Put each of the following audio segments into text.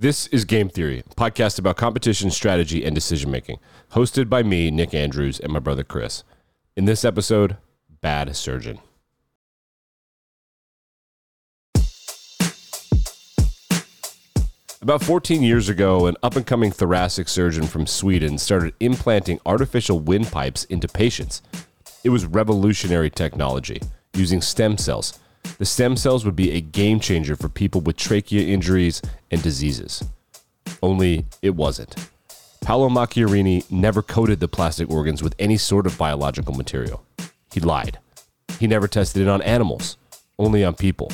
This is Game Theory, a podcast about competition strategy and decision making, hosted by me, Nick Andrews, and my brother Chris. In this episode, Bad Surgeon. About 14 years ago, an up and coming thoracic surgeon from Sweden started implanting artificial windpipes into patients. It was revolutionary technology using stem cells. The stem cells would be a game changer for people with trachea injuries and diseases. Only it wasn't. Paolo Macchiarini never coated the plastic organs with any sort of biological material. He lied. He never tested it on animals, only on people.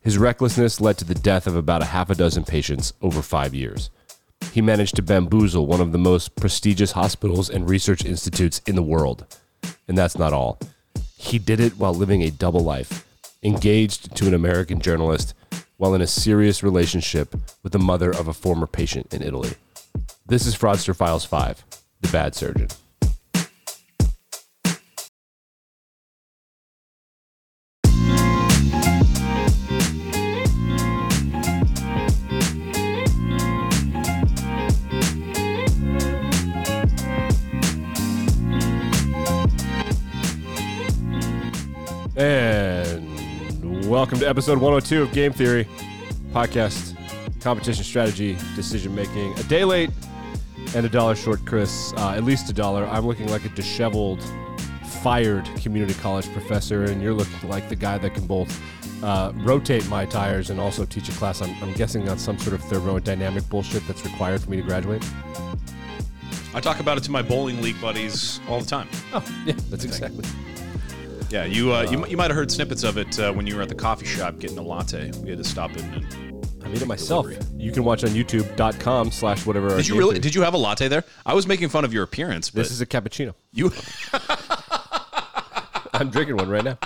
His recklessness led to the death of about a half a dozen patients over five years. He managed to bamboozle one of the most prestigious hospitals and research institutes in the world. And that's not all. He did it while living a double life, engaged to an American journalist while in a serious relationship with the mother of a former patient in Italy. This is Fraudster Files 5 The Bad Surgeon. Welcome to episode 102 of Game Theory podcast, competition strategy, decision making. A day late and a dollar short, Chris. Uh, at least a dollar. I'm looking like a disheveled, fired community college professor, and you're looking like the guy that can both uh, rotate my tires and also teach a class. I'm, I'm guessing on some sort of thermodynamic bullshit that's required for me to graduate. I talk about it to my bowling league buddies all the time. Oh, yeah, that's exactly. Yeah, you uh, you, you might have heard snippets of it uh, when you were at the coffee shop getting a latte. We had to stop in. And, I made it myself. You can watch on youtube.com slash whatever. our did you really? Theory- Did you have a latte there? I was making fun of your appearance, but This is a cappuccino. you. I'm drinking one right now.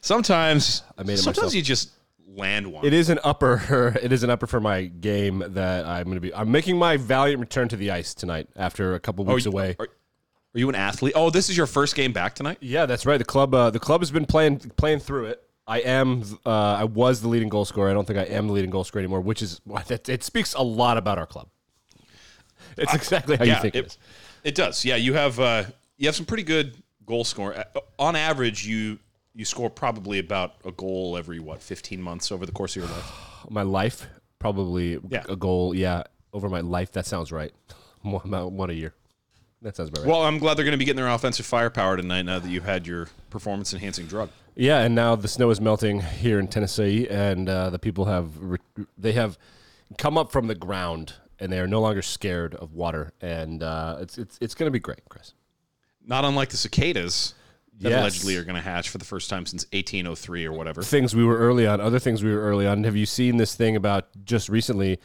sometimes I made it sometimes myself. you just land one. It is an upper. It is an upper for my game that I'm going to be. I'm making my valiant return to the ice tonight after a couple Oh, weeks away. Are, are you an athlete? Oh, this is your first game back tonight. yeah, that's right. The club. Uh, the club has been playing playing through it. I am. Uh, I was the leading goal scorer. I don't think I am the leading goal scorer anymore, which is that it speaks a lot about our club. It's exactly how you think it it, is. it does. Yeah, you have uh, you have some pretty good goal score. Uh, On average, you you score probably about a goal every what 15 months over the course of your life. My life probably Yeah. a goal. Yeah, over my life. That sounds right. One a year. That sounds about right. Well, I'm glad they're going to be getting their offensive firepower tonight now that you've had your performance enhancing drug. Yeah, and now the snow is melting here in Tennessee, and uh, the people have re- they have come up from the ground, and they are no longer scared of water, and uh, it's it's it's going to be great, Chris. Not unlike the cicadas that Yes. allegedly are going to hatch for the first time since 1803 or whatever. Things we were early on, other things we were early on. Have you seen this thing about just recently?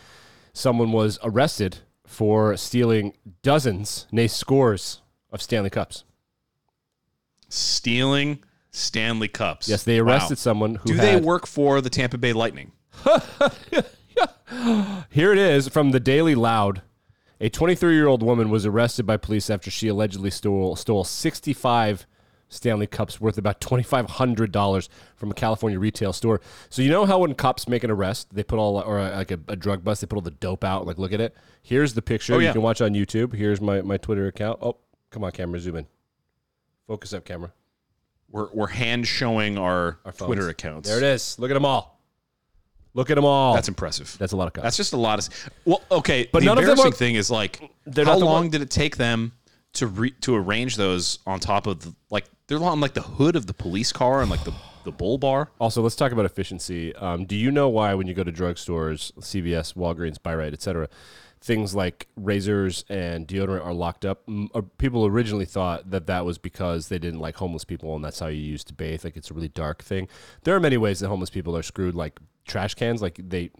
Someone was arrested for stealing dozens, nay scores, of Stanley Cups. Stealing Stanley Cups. Yes, they Wow. arrested someone who Do had, they work for the Tampa Bay Lightning? Here it is from the Daily Loud. A 23 year old woman was arrested by police after she allegedly stole stole 65 Stanley Cups worth about $2,500 from a California retail store. So you know how when cops make an arrest, they put all or like a, a drug bust, they put all the dope out. Like look at it. Here's the picture Oh, yeah. you can watch on YouTube. Here's my my Twitter account. Oh, come on, camera, zoom in. Focus up, camera. We're, we're hand showing our, Our phones. Twitter accounts. There it is. Look at them all. Look at them all. That's impressive. That's a lot of cups. That's just a lot of. Well, okay, But the none of them embarrassing are- thing is like, how long one- did it take them to re, to arrange those on top of the, like they're on like the hood of the police car and like the the bull bar? Also, let's talk about efficiency. Um, do you know why when you go to drugstores, CVS, Walgreens, Buy Right, etc., things like razors and deodorant are locked up? Mm, uh, People originally thought that that was because they didn't like homeless people, and that's how you used to bathe. Like it's a really dark thing. There are many ways that homeless people are screwed, like trash cans. Like they,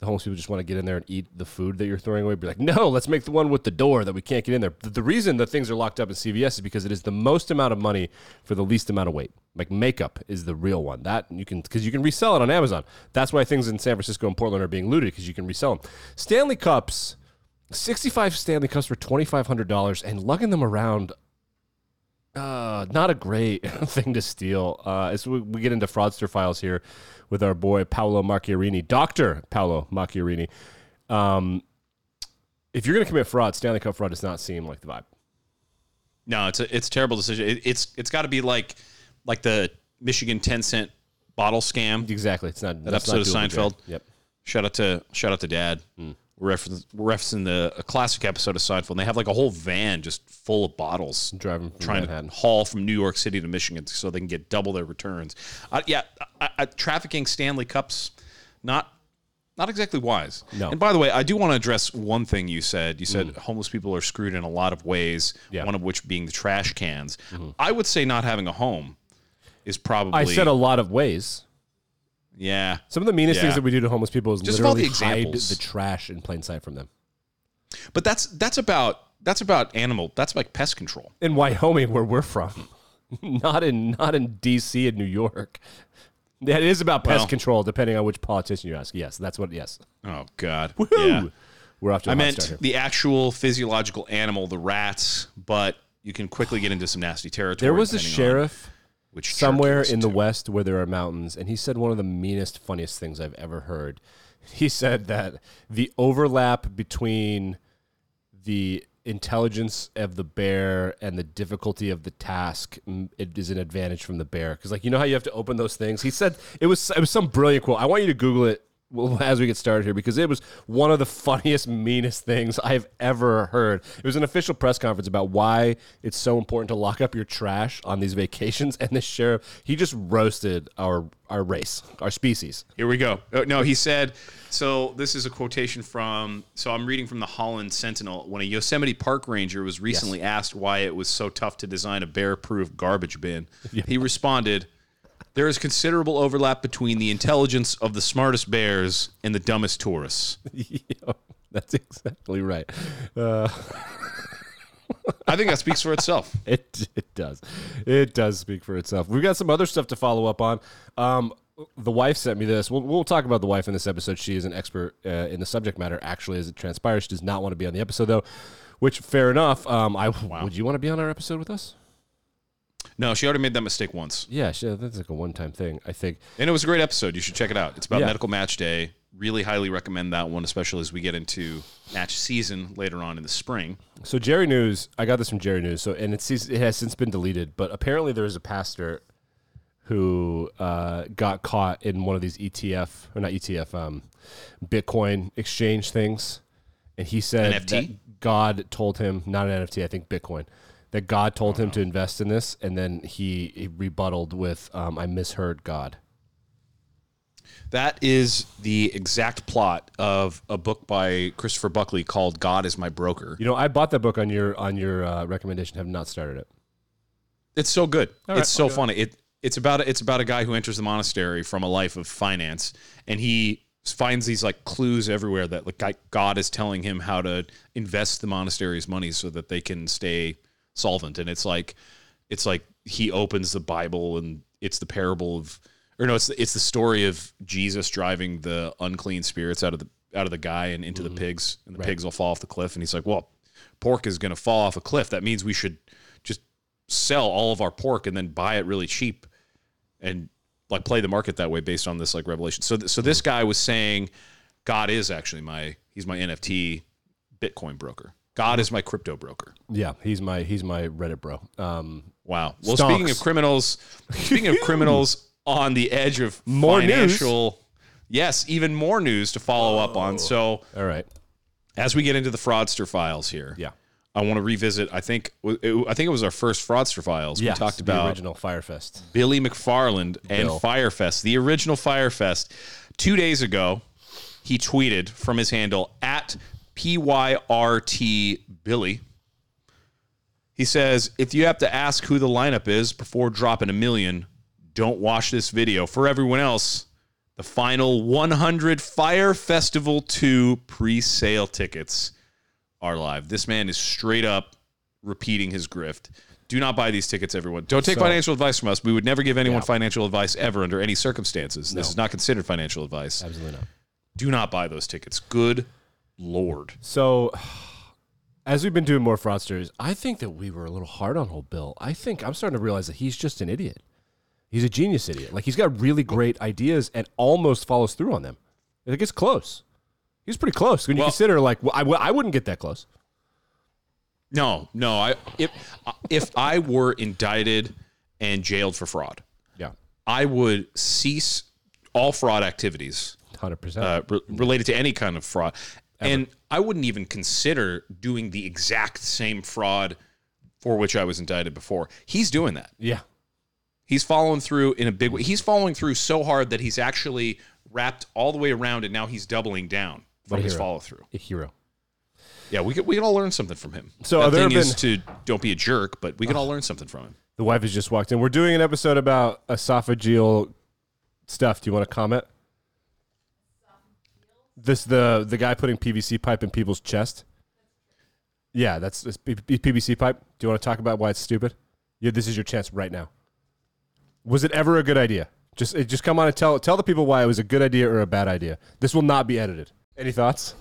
the homeless people just want to get in there and eat the food that you're throwing away. Be like, no, let's make the one with the door that we can't get in there. The, the reason that things are locked up in CVS is because it is the most amount of money for the least amount of weight. Like makeup is the real one. That you can because you can resell it on Amazon. That's why things in San Francisco and Portland are being looted because you can resell them. Stanley Cups, sixty-five Stanley Cups for twenty-five hundred dollars, and lugging them around. Uh, not a great thing to steal. Uh, as we, we get into fraudster files here with our boy Paolo Macchiarini, Doctor Paolo Macchiarini. Um, if you're going to commit fraud, Stanley Cup fraud does not seem like the vibe. No, it's a it's a terrible decision. It, it's it's got to be like like the Michigan ten cent bottle scam. Exactly. It's not That episode not of Seinfeld. Yep. Shout out to shout out to Dad. We're, referencing, we're referencing the a classic episode of Seinfeld. And they have like a whole van just full of bottles, Driving trying Manhattan. to haul from New York City to Michigan so they can get double their returns. Uh, yeah, I, I, trafficking Stanley Cups, not not exactly wise. No. And by the way, I do want to address one thing you said. You said mm. homeless people are screwed in a lot of ways. Yeah. One of which being the trash cans. Mm-hmm. I would say not having a home is probably. I said a lot of ways. Yeah. Some of the meanest Yeah. things that we do to homeless people is Just literally the hide the trash in plain sight from them. But that's that's about that's about animal. That's like pest control. In Wyoming, where we're from, not in not in D.C. and New York. That is about pest Well- control, depending on which politician you ask. Yes, that's what. Yes, Oh God. Woo! Yeah. we're off to I meant the actual physiological animal, the rats, but you can quickly get into some nasty territory. There was a depending on sheriff which somewhere in the to. west where there are mountains, and he said one of the meanest, funniest things I've ever heard. He said that the overlap between the intelligence of the bear and the difficulty of the task mm, it is an advantage from the bear because like you know how you have to open those things he said it was it was some brilliant quote i want you to google it well, as we get started here because it was one of the funniest meanest things i've ever heard it was an official press conference about why it's so important to lock up your trash on these vacations and the sheriff he just roasted our our race our species Here we go. Oh, no, he said. So this is a quotation from. So I'm reading from the Holland Sentinel. When a Yosemite Park ranger was recently asked why it was so tough to design a bear-proof garbage bin, he responded, "There is considerable overlap between the intelligence of the smartest bears and the dumbest tourists." That's exactly right uh, I think that speaks for itself. It it does. It does speak for itself. We've got some other stuff to follow up on. Um, the wife sent me this. We'll, we'll talk about the wife in this episode. She is an expert uh, in the subject matter. Actually, as it transpires, she does not want to be on the episode though. Which fair enough. Um, I would you want to be on our episode with us? No, she already made that mistake once, Yeah, she, that's like a one-time thing. I think. and it was a great episode. You should check it out. It's about Yeah. medical match day. Really highly recommend that one, especially as we get into match season later on in the spring. So Jerry News, I got this from Jerry News. So and it's it has since been deleted, but apparently there is a pastor who uh, got caught in one of these ETF or not ETF, um, Bitcoin exchange things, and he said NFT? that God told him not an NFT, I think Bitcoin, that God told him to invest in this, and then he, he rebutted with, um, "I misheard God." That is the exact plot of a book by Christopher Buckley called "God Is My Broker." You know, I bought that book on your on your uh, recommendation. Have not started it. It's so good. right, it's so I'll funny. It it's about it's about a guy who enters the monastery from a life of finance, and he finds these like clues everywhere that like God is telling him how to invest the monastery's money so that they can stay solvent. And it's like it's like he opens the Bible and it's the parable of or no, it's the, it's the story of Jesus driving the unclean spirits out of the out of the guy and into the mm-hmm. pigs, and the pigs will fall off the cliff. And he's like, "Well, pork is going to fall off a cliff. That means we should just sell all of our pork and then buy it really cheap and like play the market that way based on this like revelation." So, th- so this mm-hmm. guy was saying, "God is actually my he's my NFT Bitcoin broker. God is my crypto broker." Yeah, he's my he's my Reddit bro. Um, Wow. Well, Stonks. speaking of criminals, speaking of criminals on the edge of More news. financial, yes, even more news to follow up on. So all right. as we get into the fraudster files here, Yeah. I want to revisit. I think it- I think it was our first fraudster files. Yes, we talked about original Fyre Fest. Billy McFarland and Bill. Fyre Fest, the original Fyre Fest. Two days ago, he tweeted from his handle at PYRT Billy. He says, if you have to ask who the lineup is before dropping a million, don't watch this video. For everyone else, the final 100 Fyre Festival 2 pre sale tickets are live. This man is straight up repeating his grift. Do not buy these tickets, everyone. Don't take So- financial advice from us. We would never give anyone Yeah. financial advice ever under any circumstances. This is not considered financial advice. Absolutely not. Do not buy those tickets. Good Lord. So, As we've been doing more fraudsters, I think that we were a little hard on old Bill. I think I'm starting to realize that he's just an idiot. He's a genius idiot. Like he's got really great ideas and almost follows through on them. It gets close. He's pretty close when you Well- consider like well, I, w- I wouldn't get that close. No, no. I if if I were indicted and jailed for fraud, Yeah, I would cease all fraud activities hundred percent. uh, re- related to any kind of fraud, and I wouldn't even consider doing the exact same fraud for which I was indicted before. He's doing that. Yeah, He's following through in a big way. He's following through so hard that he's actually wrapped all the way around, and now he's doubling down from his follow through. a hero. Yeah, we could we can all learn something from him. So that there thing is to don't be a jerk, but we can all learn something from him. The wife has just walked in. We're doing an episode about esophageal stuff. Do you want to comment? This the the guy putting PVC pipe in people's chest. Yeah, that's, P- PVC pipe. Do you want to talk about why it's stupid? Yeah, this is your chance right now. Was it ever a good idea? Just eh, just come on and tell tell the people why it was a good idea or a bad idea. This will not be edited. Any thoughts?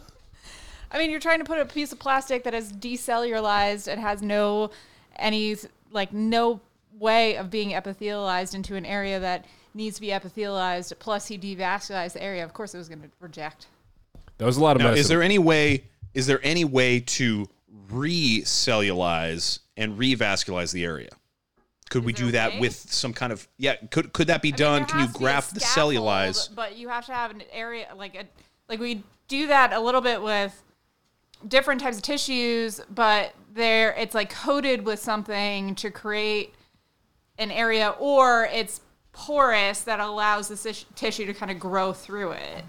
I mean, you're trying to put a piece of plastic that is decellularized and has no any like no way of being epithelialized into an area that needs to be epithelialized. Plus, he devascularized the area. Of course, it was going to reject. That was a lot of Now, medicine. is there any way? Is there any way to re-cellulize and revascularize the area? Could we do that way? with some kind of yeah? Could could that be I done? there Can you has to be a graft the cellulize? But you have to have an area like a like we do that a little bit with different types of tissues, but there it's like coated with something to create an area, or it's porous that allows the tissue to kind of grow through it.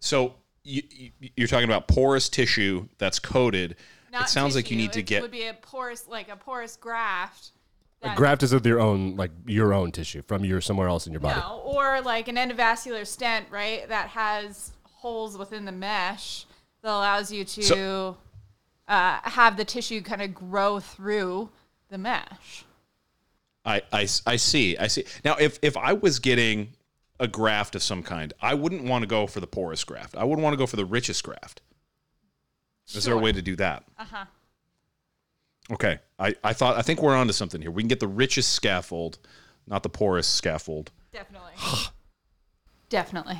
So you, you- you're talking about porous tissue that's coated. Not it sounds like you need to get it get would be a porous like a porous graft. that- graft is of your own like your own tissue from your somewhere else in your body. No, or like an endovascular stent, right? That has holes within the mesh that allows you to So- uh, have the tissue kind of grow through the mesh. I, I, I see. I see. Now, if, if I was getting a graft of some kind, I wouldn't want to go for the poorest graft. I wouldn't want to go for the richest graft. Is there a way to do that? Uh huh. Okay. I, I thought I think we're onto something here. We can get the richest scaffold, not the poorest scaffold. Definitely. Definitely.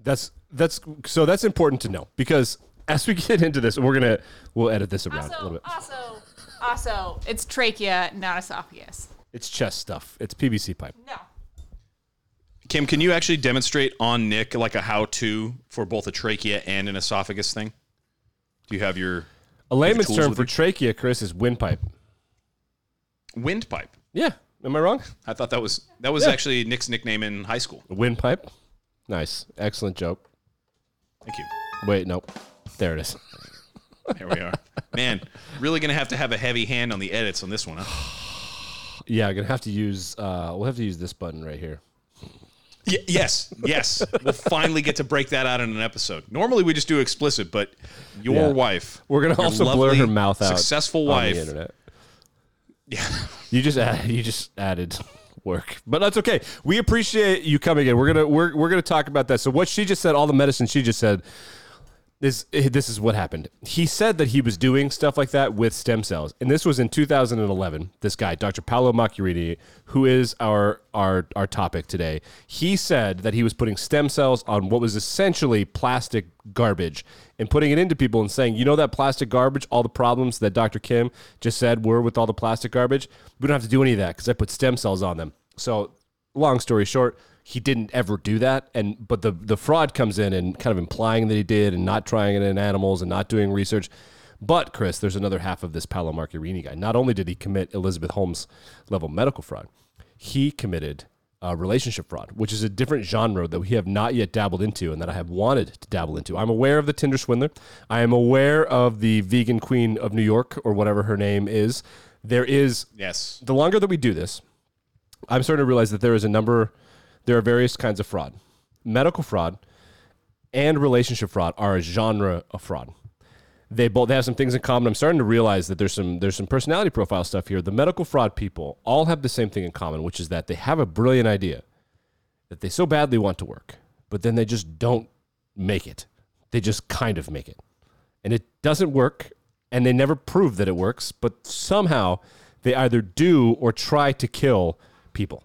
That's that's so that's important to know because as we get into this, we're gonna we'll edit this around a little bit. also, also, it's trachea, not esophagus. It's chest stuff. It's PVC pipe. No. Kim, can you actually demonstrate on Nick like a how-to for both a trachea and an esophagus thing? Do you have your A layman's term for you? trachea, Chris, is windpipe. windpipe? Yeah, am I wrong? I thought that was that was Yeah. actually Nick's nickname in high school. Windpipe. Nice, excellent joke. Thank you. Wait, nope. There it is. There we are. Man, really gonna have to have a heavy hand on the edits on this one, huh? Yeah, I'm gonna have to use. Uh, we'll have to use this button right here. Y- yes, yes. We'll finally get to break that out in an episode. Normally we just do explicit, but your Yeah. wife, We're gonna also blur her mouth out. Successful on wife. the internet. Yeah. You just add, you just added work, but that's okay. We appreciate you coming in. We're gonna we're we're gonna talk about that. So what she just said, all the medicine she just said, is eh, this is what happened. He said that he was doing stuff like that with stem cells, and this was in 2011. This guy, Dr. Paolo Macchiarini, who is our our our topic today, he said that he was putting stem cells on what was essentially plastic garbage and putting it into people and saying, you know that plastic garbage, all the problems that Dr. Kim just said were with all the plastic garbage, we don't have to do any of that because I put stem cells on them. So long story short, he didn't ever do that. And but the the fraud comes in and kind of implying that he did and not trying it in animals and not doing research. But Chris, there's another half of this Paolo Macchiarini guy. Not only did he commit Elizabeth Holmes level medical fraud, he committed uh, relationship fraud, which is a different genre that we have not yet dabbled into and that I have wanted to dabble into. I'm aware of the Tinder swindler. I am aware of the vegan queen of New York or whatever her name is. There is Yes. the longer that we do this, I'm starting to realize that there is a number, there are various kinds of fraud. Medical fraud and relationship fraud are a genre of fraud. They both they have some things in common. I'm starting to realize that there's some there's some personality profile stuff here. The medical fraud people all have the same thing in common, which is that they have a brilliant idea that they so badly want to work, but then they just don't make it. They just kind of make it. and it doesn't work, and they never prove that it works, but somehow they either do or try to kill people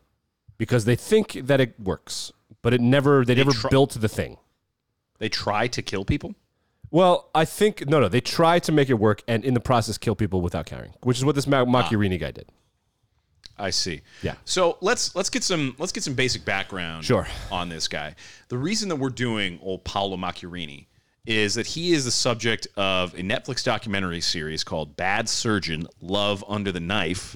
because they think that it works, but it never they, never tr- built the thing. They try to kill people. Well, I think no, no. They try to make it work, and in the process, kill people without carrying, which is what this Ma- ah. Macchiarini guy did. I see. Yeah. So let's let's get some let's get some basic background Sure. on this guy. The reason that we're doing old Paolo Macchiarini is that he is the subject of a Netflix documentary series called Bad Surgeon: Love Under the Knife,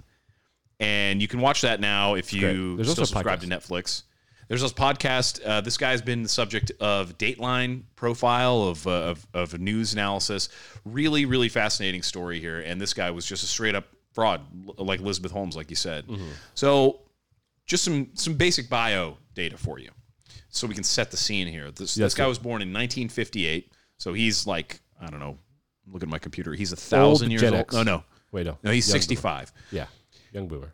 and you can watch that now if you still subscribe to Netflix. There's this podcast. Uh, this guy's been the subject of Dateline profile of, uh, of of news analysis. Really, really fascinating story here. And this guy was just a straight up fraud, like Elizabeth Holmes, like you said. So, just some some basic bio data for you, so we can set the scene here. This, Yes, this guy was born in 1958, so he's like I don't know. Look at my computer. He's a thousand Old years Gen old. X. No, no, Wait, no, no. He's Young boomer. 65 Yeah, young boomer.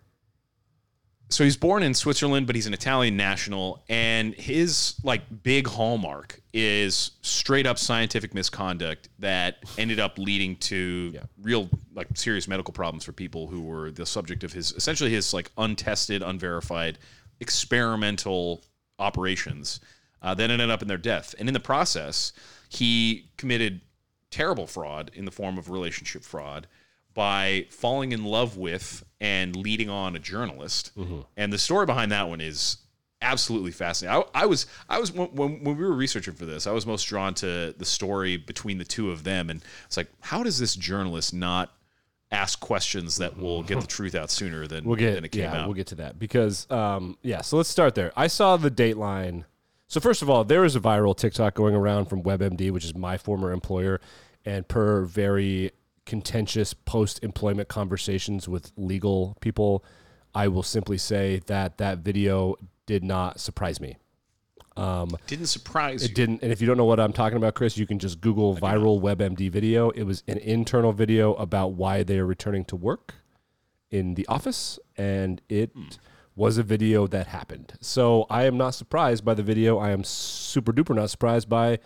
so he's born in Switzerland, but he's an Italian national, and his like big hallmark is straight up scientific misconduct that ended up leading to Yeah. real like serious medical problems for people who were the subject of his essentially his like untested, unverified, experimental operations uh, that ended up in their death. And in the process, he committed terrible fraud in the form of relationship fraud by falling in love with and leading on a journalist. And the story behind that one is absolutely fascinating. I, I was I was when, when when we were researching for this, I was most drawn to the story between the two of them, and it's like, how does this journalist not ask questions that will get the truth out sooner than, We'll get than it came yeah, out? we'll get to that because um, yeah. So let's start there. I saw the Dateline. So first of all, there is a viral TikTok going around from WebMD, which is my former employer, and per very contentious post-employment conversations with legal people, I will simply say that that video did not surprise me. Um, didn't surprise you. It didn't. And if you don't know what I'm talking about, Chris, you can just Google viral WebMD video. It was an internal video about why they are returning to work in the office, and it hmm. was a video that happened. So I am not surprised by the video. I am super duper not surprised by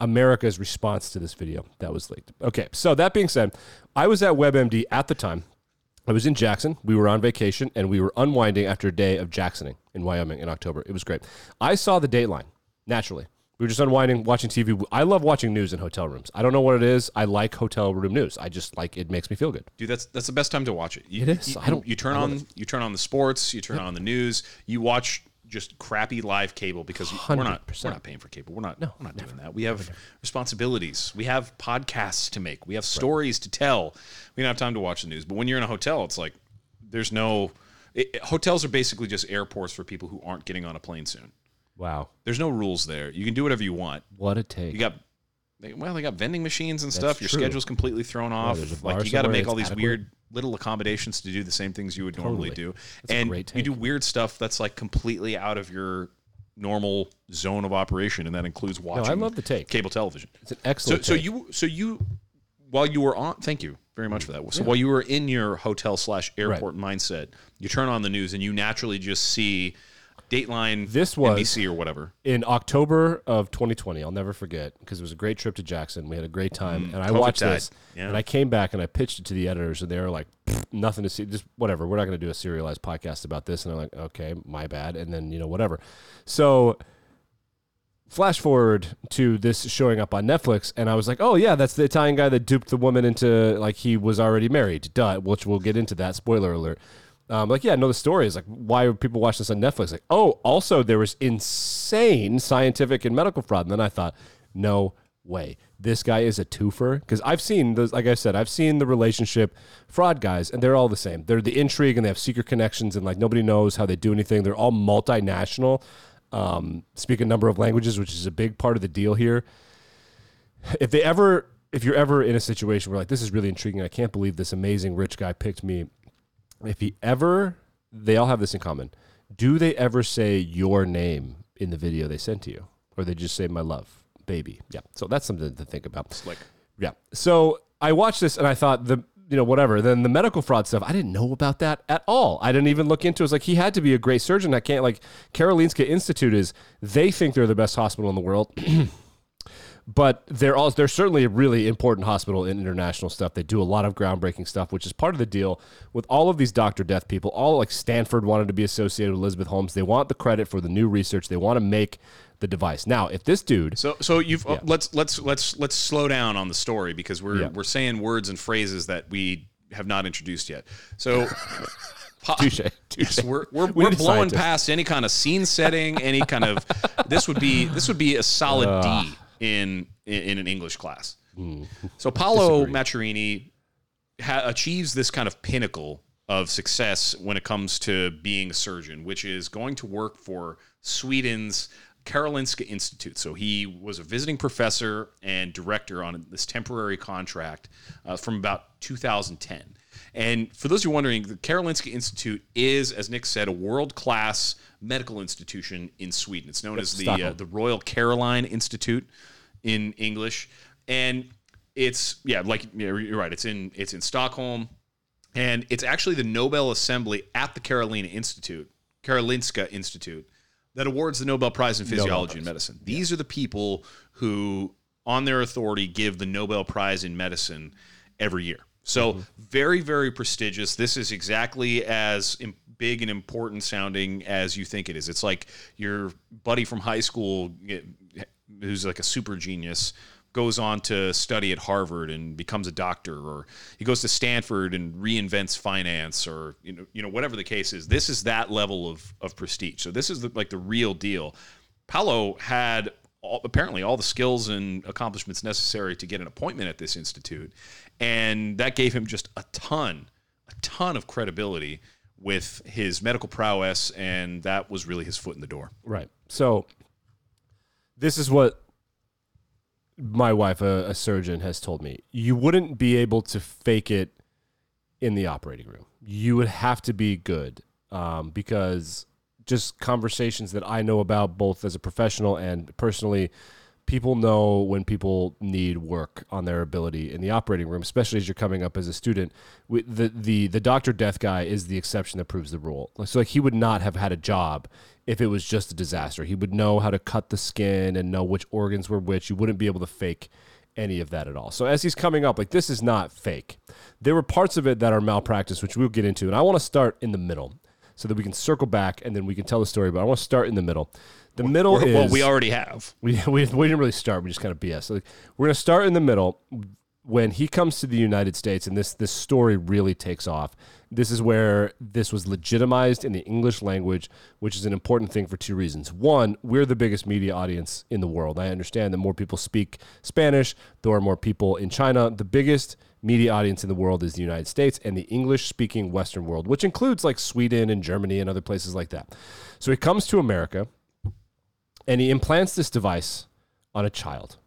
America's response to this video that was leaked. Okay, so that being said, I was at WebMD at the time. I was in Jackson. We were on vacation and we were unwinding after a day of Jacksoning in Wyoming in October. It was great. I saw the Dateline naturally. We were just unwinding, watching TV. I love watching news in hotel rooms. I don't know what it is. I like hotel room news. I just like it makes me feel good. Dude, that's that's the best time to watch it. You, It is. You, I don't- You turn on you turn on the sports. You turn on the news. You watch just crappy live cable because we're not we're not paying for cable. We're not we're not doing that. We have responsibilities. We have podcasts to make. We have stories to tell. We don't have time to watch the news. But when you're in a hotel, it's like there's no. It, hotels are basically just airports for people who aren't getting on a plane soon. Wow. There's no rules there. You can do whatever you want. What a take. You got they, well, they got vending machines and stuff. Your true. schedule's completely thrown off. bar like you got to make all these adequate. weird little accommodations to do the same things you would normally do, That's and you do weird stuff that's like completely out of your normal zone of operation, and that includes watching. I love the take. cable television. it's an excellent so take. you, so you, while you were on, thank you very much for that. So while you were in your hotel slash airport mindset, you turn on the news and you naturally just see Dateline, This was- NBC or whatever. in October of 2020, I'll never forget because it was a great trip to Jackson. We had a great mm-hmm. time, and I COVID watched died. this, Yeah. and I came back and I pitched it to the editors, and they were like, "Nothing to see, just whatever. We're not going to do a serialized podcast about this." And I'm like, "Okay, my bad." And then you know whatever. So flash forward to this showing up on Netflix, and I was like, "Oh yeah, that's the Italian guy that duped the woman into like he was already married." Duh. Which we'll get into that. Spoiler alert. Um, like, yeah, no, the story is like, why would people watch this on Netflix? Like, oh, also there was insane scientific and medical fraud. And then I thought, no way, this guy is a twofer. Because I've seen those, like I said, I've seen the relationship fraud guys, and they're all the same. They're the intrigue, and they have secret connections, and like nobody knows how they do anything. They're all multinational, um, speak a number of languages, which is a big part of the deal here if they ever if you're ever in a situation where like this is really intriguing i can't believe this amazing rich guy picked me if he ever they all have this in common do they ever say your name in the video they sent to you or they just say my love baby yeah so that's something to think about Slick. yeah. So I watched this and I thought the you know whatever. Then the medical fraud stuff, I didn't know about that at all. I didn't even look into. it. It's like he had to be a great surgeon. I can't like Karolinska Institute is. They think they're the best hospital in the world. But they're all they're certainly a really important hospital in international stuff. They do a lot of groundbreaking stuff, which is part of the deal with all of these Doctor Death people. All like Stanford wanted to be associated with Elizabeth Holmes. They want the credit for the new research. They want to make the device. Now, if this dude, So so you've uh, let's let's let's let's slow down on the story because we're Yeah. we're saying words and phrases that we have not introduced yet. So touche. Yes, we're we're, We we're blowing scientist. past any kind of scene setting, any kind of this would be this would be a solid D in, in in an English class. So Paolo Macchiarini ha- achieves this kind of pinnacle of success when it comes to being a surgeon, which is going to work for Sweden's Karolinska Institute. So he was a visiting professor and director on this temporary contract uh, from about 2010. And for those who are wondering, the Karolinska Institute is, as Nick said, a world class medical institution in Sweden. It's known as the, uh, the Royal Caroline Institute in English. And it's, yeah, like yeah, you're right. It's in, it's in Stockholm and it's actually the Nobel Assembly at the Carolina Institute, Karolinska Institute, that awards the Nobel Prize in Physiology and Medicine. These are the people who, on their authority, give the Nobel Prize in Medicine every year. So very, very prestigious. This is exactly as im- big and important sounding as you think it is. It's like your buddy from high school, eh, who's like a super genius, goes on to study at Harvard and becomes a doctor, or he goes to Stanford and reinvents finance, or you know, you know, whatever the case is. This is that level of of prestige. So this is the, like the real deal. Paolo had all, apparently all the skills and accomplishments necessary to get an appointment at this institute, and that gave him just a ton, a ton of credibility with his medical prowess, and that was really his foot in the door. Right. So this is what my wife, a, a surgeon, has told me. You wouldn't be able to fake it in the operating room. You would have to be good um, because just conversations that I know about, both as a professional and personally, people know when people need work on their ability in the operating room, especially as you're coming up as a student. We, the the the doctor death guy is the exception that proves the rule. So like he would not have had a job if it was just a disaster. He would know how to cut the skin and know which organs were which. You wouldn't be able to fake any of that at all. So as he's coming up, like this is not fake. There were parts of it that are malpractice, which we'll get into, and I want to start in the middle so that we can circle back and then we can tell the story. But I want to start in the middle. The middle is well, we already have. we, we, we didn't really start. We just kind of BS. Like, we're going to start in the middle when he comes to the United States, and this this story really takes off. This is where this was legitimized in the English language, which is an important thing for two reasons. One, we're the biggest media audience in the world. I understand that more people speak Spanish. There are more people in China. The biggest media audience in the world is the United States and the English speaking Western world, which includes like Sweden and Germany and other places like that. So he comes to America and he implants this device on a child.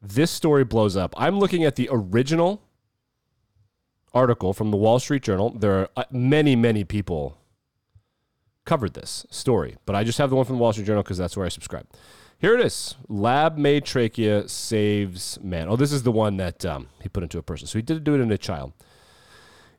This story blows up. I'm looking at the original article from the Wall Street Journal. There are uh, many, many people covered this story, but I just have the one from the Wall Street Journal because that's where I subscribe. Here it is. Lab made trachea saves man. Oh, this is the one that um, he put into a person. So he did do it in a child.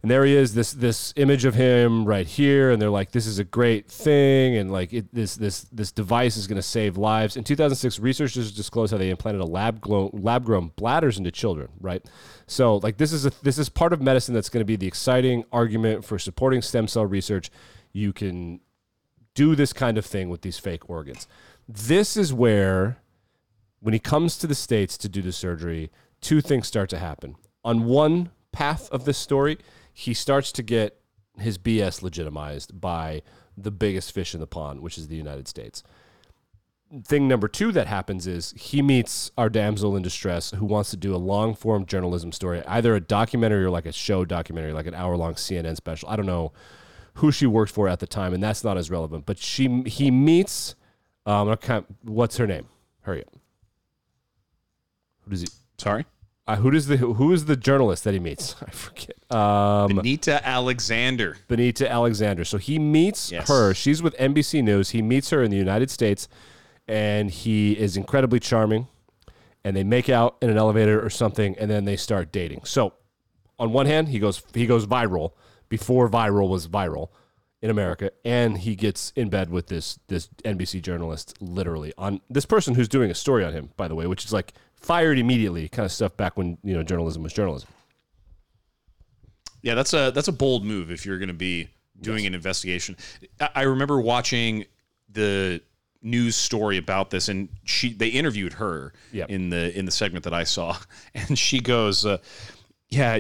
And there he is, this this image of him right here, and they're like, "This is a great thing," and like it, this this this device is going to save lives. In 2006, researchers disclosed how they implanted a lab glow, lab grown bladders into children. Right, so like this is a this is part of medicine that's going to be the exciting argument for supporting stem cell research. You can do this kind of thing with these fake organs. This is where when he comes to the States to do the surgery, two things start to happen. On one path of this story, he starts to get his BS legitimized by the biggest fish in the pond, which is the United States. Thing number two that happens is he meets our damsel in distress who wants to do a long form journalism story, either a documentary or like a show documentary, like an hour long CNN special. I don't know who she worked for at the time, and that's not as relevant. But she he meets um, what's her name? Hurry up. Who does he? Sorry, Uh, who does the who is the journalist that he meets? I forget. Um, Benita Alexander. Benita Alexander. So he meets Yes. her. She's with NBC News. He meets her in the United States, and he is incredibly charming. And they make out in an elevator or something, and then they start dating. So, on one hand, he goes he goes viral before viral was viral in America, and he gets in bed with this this NBC journalist, literally on this person who's doing a story on him, by the way, which is like fired immediately, kind of stuff back when you know journalism was journalism. Yeah, that's a that's a bold move if you're going to be doing an investigation. I, I remember watching the news story about this, and she they interviewed her Yep. in the in the segment that I saw, and she goes, uh, "Yeah,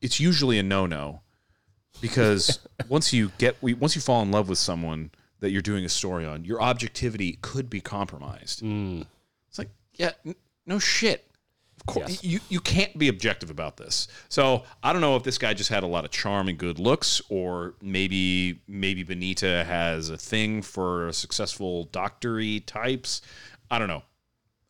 it's usually a no no because once you get we- once you fall in love with someone that you're doing a story on, your objectivity could be compromised." Hmm. It's like, yeah, n- no shit. Of course, Yes. you you can't be objective about this. So I don't know if this guy just had a lot of charm and good looks, or maybe maybe Benita has a thing for successful doctory types. I don't know.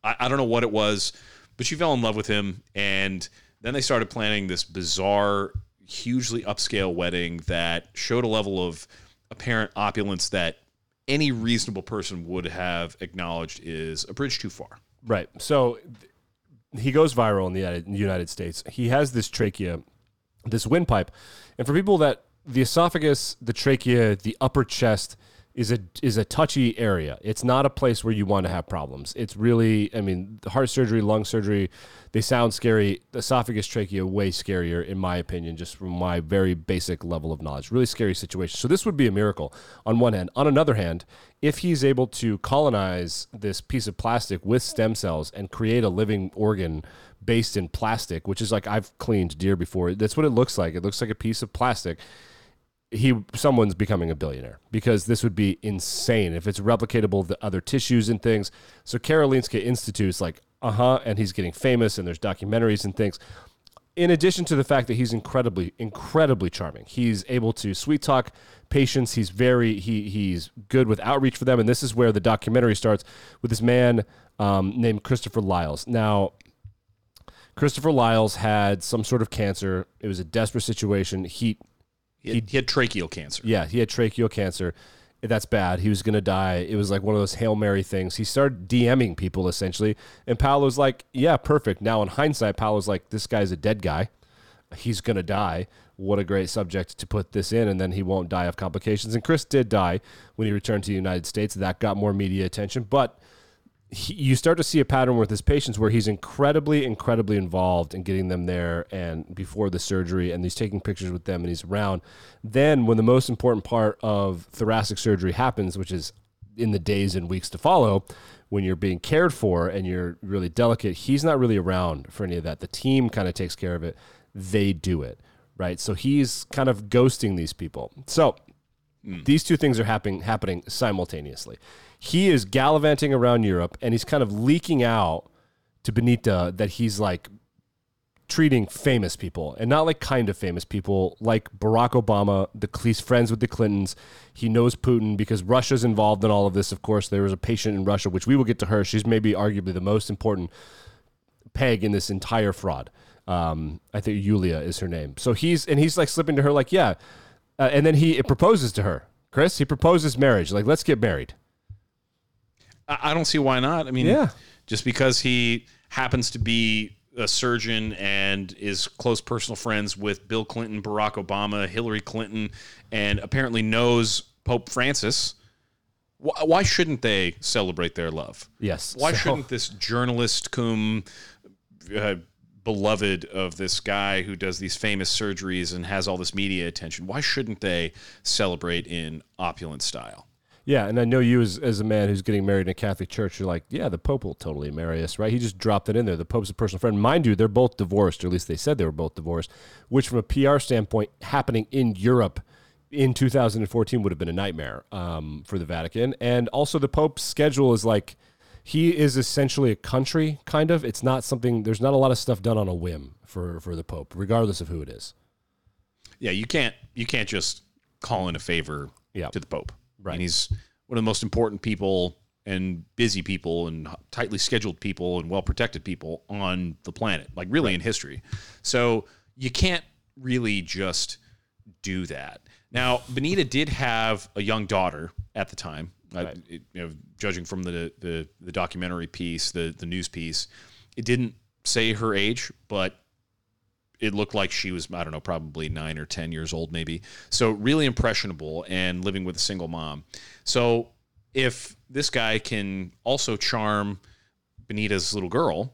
I, I don't know what it was, but she fell in love with him, and then they started planning this bizarre, hugely upscale wedding that showed a level of apparent opulence that any reasonable person would have acknowledged is a bridge too far. Right. So he goes viral in the United States. He has this trachea, this windpipe, and for people that the esophagus, the trachea, the upper chest is a is a touchy area. It's not a place where you want to have problems. It's really, I mean, heart surgery, lung surgery, they sound scary. Esophagus, trachea, way scarier in my opinion, just from my very basic level of knowledge. Really scary situation. So this would be a miracle on one hand. On another hand, if he's able to colonize this piece of plastic with stem cells and create a living organ based in plastic, which is like I've cleaned deer before. That's what it looks like. It looks like a piece of plastic he someone's becoming a billionaire because this would be insane if it's replicatable to other tissues and things. So Karolinska Institute's like, uh huh, and he's getting famous and there's documentaries and things. In addition to the fact that he's incredibly, incredibly charming, he's able to sweet talk patients. He's very he he's good with outreach for them, and this is where the documentary starts with this man um, named Christopher Lyles. Now, Christopher Lyles had some sort of cancer. It was a desperate situation. He He had, he had tracheal cancer. yeah, he had tracheal cancer. That's bad. He was going to die. It was like one of those Hail Mary things. He started DMing people essentially. And Paolo's like, yeah, perfect. Now, in hindsight, Paolo's like, this guy's a dead guy. He's going to die. What a great subject to put this in. And then he won't die of complications. And Chris did die when he returned to the United States. That got more media attention. But he, you start to see a pattern with his patients where he's incredibly, incredibly involved in getting them there and before the surgery, and he's taking pictures with them and he's around. Then, when the most important part of thoracic surgery happens, which is in the days and weeks to follow, when you're being cared for and you're really delicate, he's not really around for any of that. The team kind of takes care of it, they do it, right? So he's kind of ghosting these people. So, hmm. these two things are happening happening simultaneously. He is gallivanting around Europe and he's kind of leaking out to Benita that he's like treating famous people and not like kind of famous people like Barack Obama, the he's friends with the Clintons. He knows Putin because Russia's involved in all of this. Of course, there was a patient in Russia, which we will get to her. She's maybe arguably the most important peg in this entire fraud. Um, I think Yulia is her name. So he's and he's like slipping to her like, yeah, uh, and then he proposes to her. Chris, he proposes marriage. Like, let's get married. I, don't see why not. I mean, Yeah. just because he happens to be a surgeon and is close personal friends with Bill Clinton, Barack Obama, Hillary Clinton, and apparently knows Pope Francis. Why, why shouldn't they celebrate their love? Yes. Why So- shouldn't this journalist cum uh, beloved of this guy who does these famous surgeries and has all this media attention? Why shouldn't they celebrate in opulent style? Yeah, and I know you as, as a man who's getting married in a Catholic church, you're like, yeah, the Pope will totally marry us, right? He just dropped it in there. The Pope's a personal friend. Mind you, they're both divorced, or at least they said they were both divorced, which from a PR standpoint, happening in Europe in 2014 would have been a nightmare um, for the Vatican. And also, the Pope's schedule is like, he is essentially a country, kind of. It's not something, there's not a lot of stuff done on a whim for, for the Pope, regardless of who it is. Yeah, you can't you can't just call in a favor Yeah. to the Pope. Right. And he's one of the most important people and busy people and tightly scheduled people and well protected people on the planet, like really in history. So you can't really just do that. Now, Benita did have a young daughter at the time. Right. it- you know, judging from the, the the documentary piece, the the news piece, it didn't say her age, but it looked like she was, I don't know, probably nine or 10 years old, maybe. So, really impressionable and living with a single mom. So, if this guy can also charm Benita's little girl,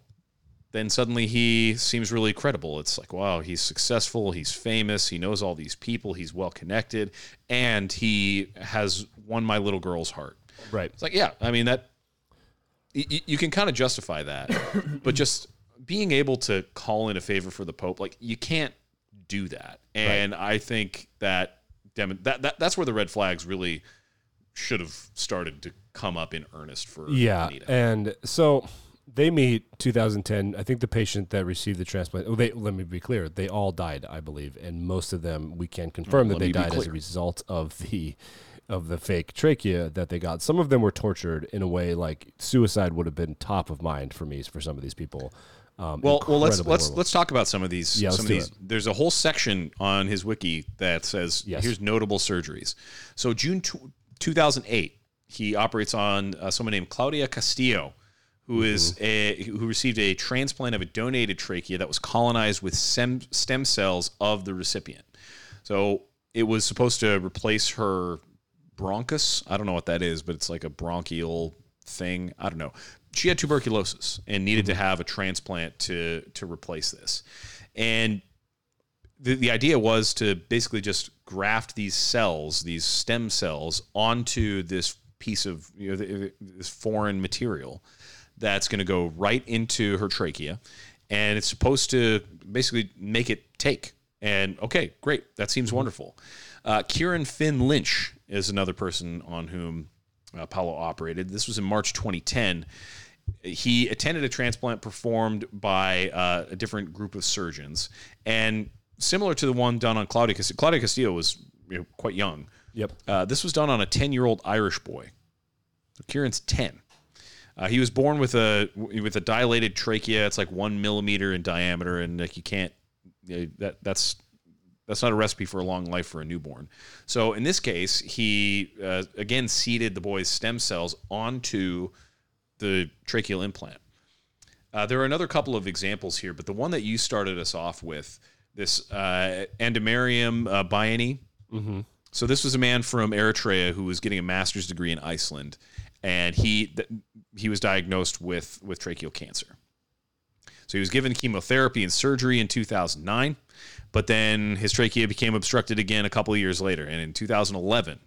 then suddenly he seems really credible. It's like, wow, he's successful, he's famous, he knows all these people, he's well connected, and he has won my little girl's heart. Right. It's like, yeah, I mean that y- you can kind of justify that, but just being able to call in a favor for the Pope, like you can't do that. And I think that, dem- that that that's where the red flags really should have started to come up in earnest for Yeah, Benita. and so they meet 2010. I think the patient that received the transplant. Oh, they let me be clear. They all died, I believe, and most of them we can confirm that they died as a result of the of the fake trachea that they got. Some of them were tortured in a way like suicide would have been top of mind for me for some of these people. Um, Well, well, let's let's horrible. let's talk about some of these. Yeah, some of these. it. There's a whole section on his wiki that says, Yes. "Here's notable surgeries." So June tw 2008, he operates on uh, someone named Claudia Castillo, who is Mm-hmm. a who received a transplant of a donated trachea that was colonized with stem stem cells of the recipient. So it was supposed to replace her bronchus. I don't know what that is, but it's like a bronchial thing. I don't know. She had tuberculosis and needed to have a transplant to to replace this. And the, the idea was to basically just graft these cells, these stem cells, onto this piece of you know this foreign material that's going to go right into her trachea, and it's supposed to basically make it take. And okay, great, that seems wonderful. Uh, Kieran Finn Lynch is another person on whom uh, Paolo operated. This was in March 2010 he attended a transplant performed by uh, a different group of surgeons, and similar to the one done on Claudia Castillo. Claudia Castillo was you know, quite young. Yep. Uh, this was done on a ten-year-old Irish boy. So Kieran's ten. Uh, he was born with a with a dilated trachea. It's like one millimeter in diameter, and like you can't. you know, that that's that's not a recipe for a long life for a newborn. So in this case, he uh, again seeded the boy's stem cells onto the tracheal implant. Uh, there are another couple of examples here, but the one that you started us off with, this uh, Andemariam uh, Biani. So this was a man from Eritrea who was getting a master's degree in Iceland, and he th- he was diagnosed with with tracheal cancer. So he was given chemotherapy and surgery in 2009, but then his trachea became obstructed again a couple of years later, and in 2011,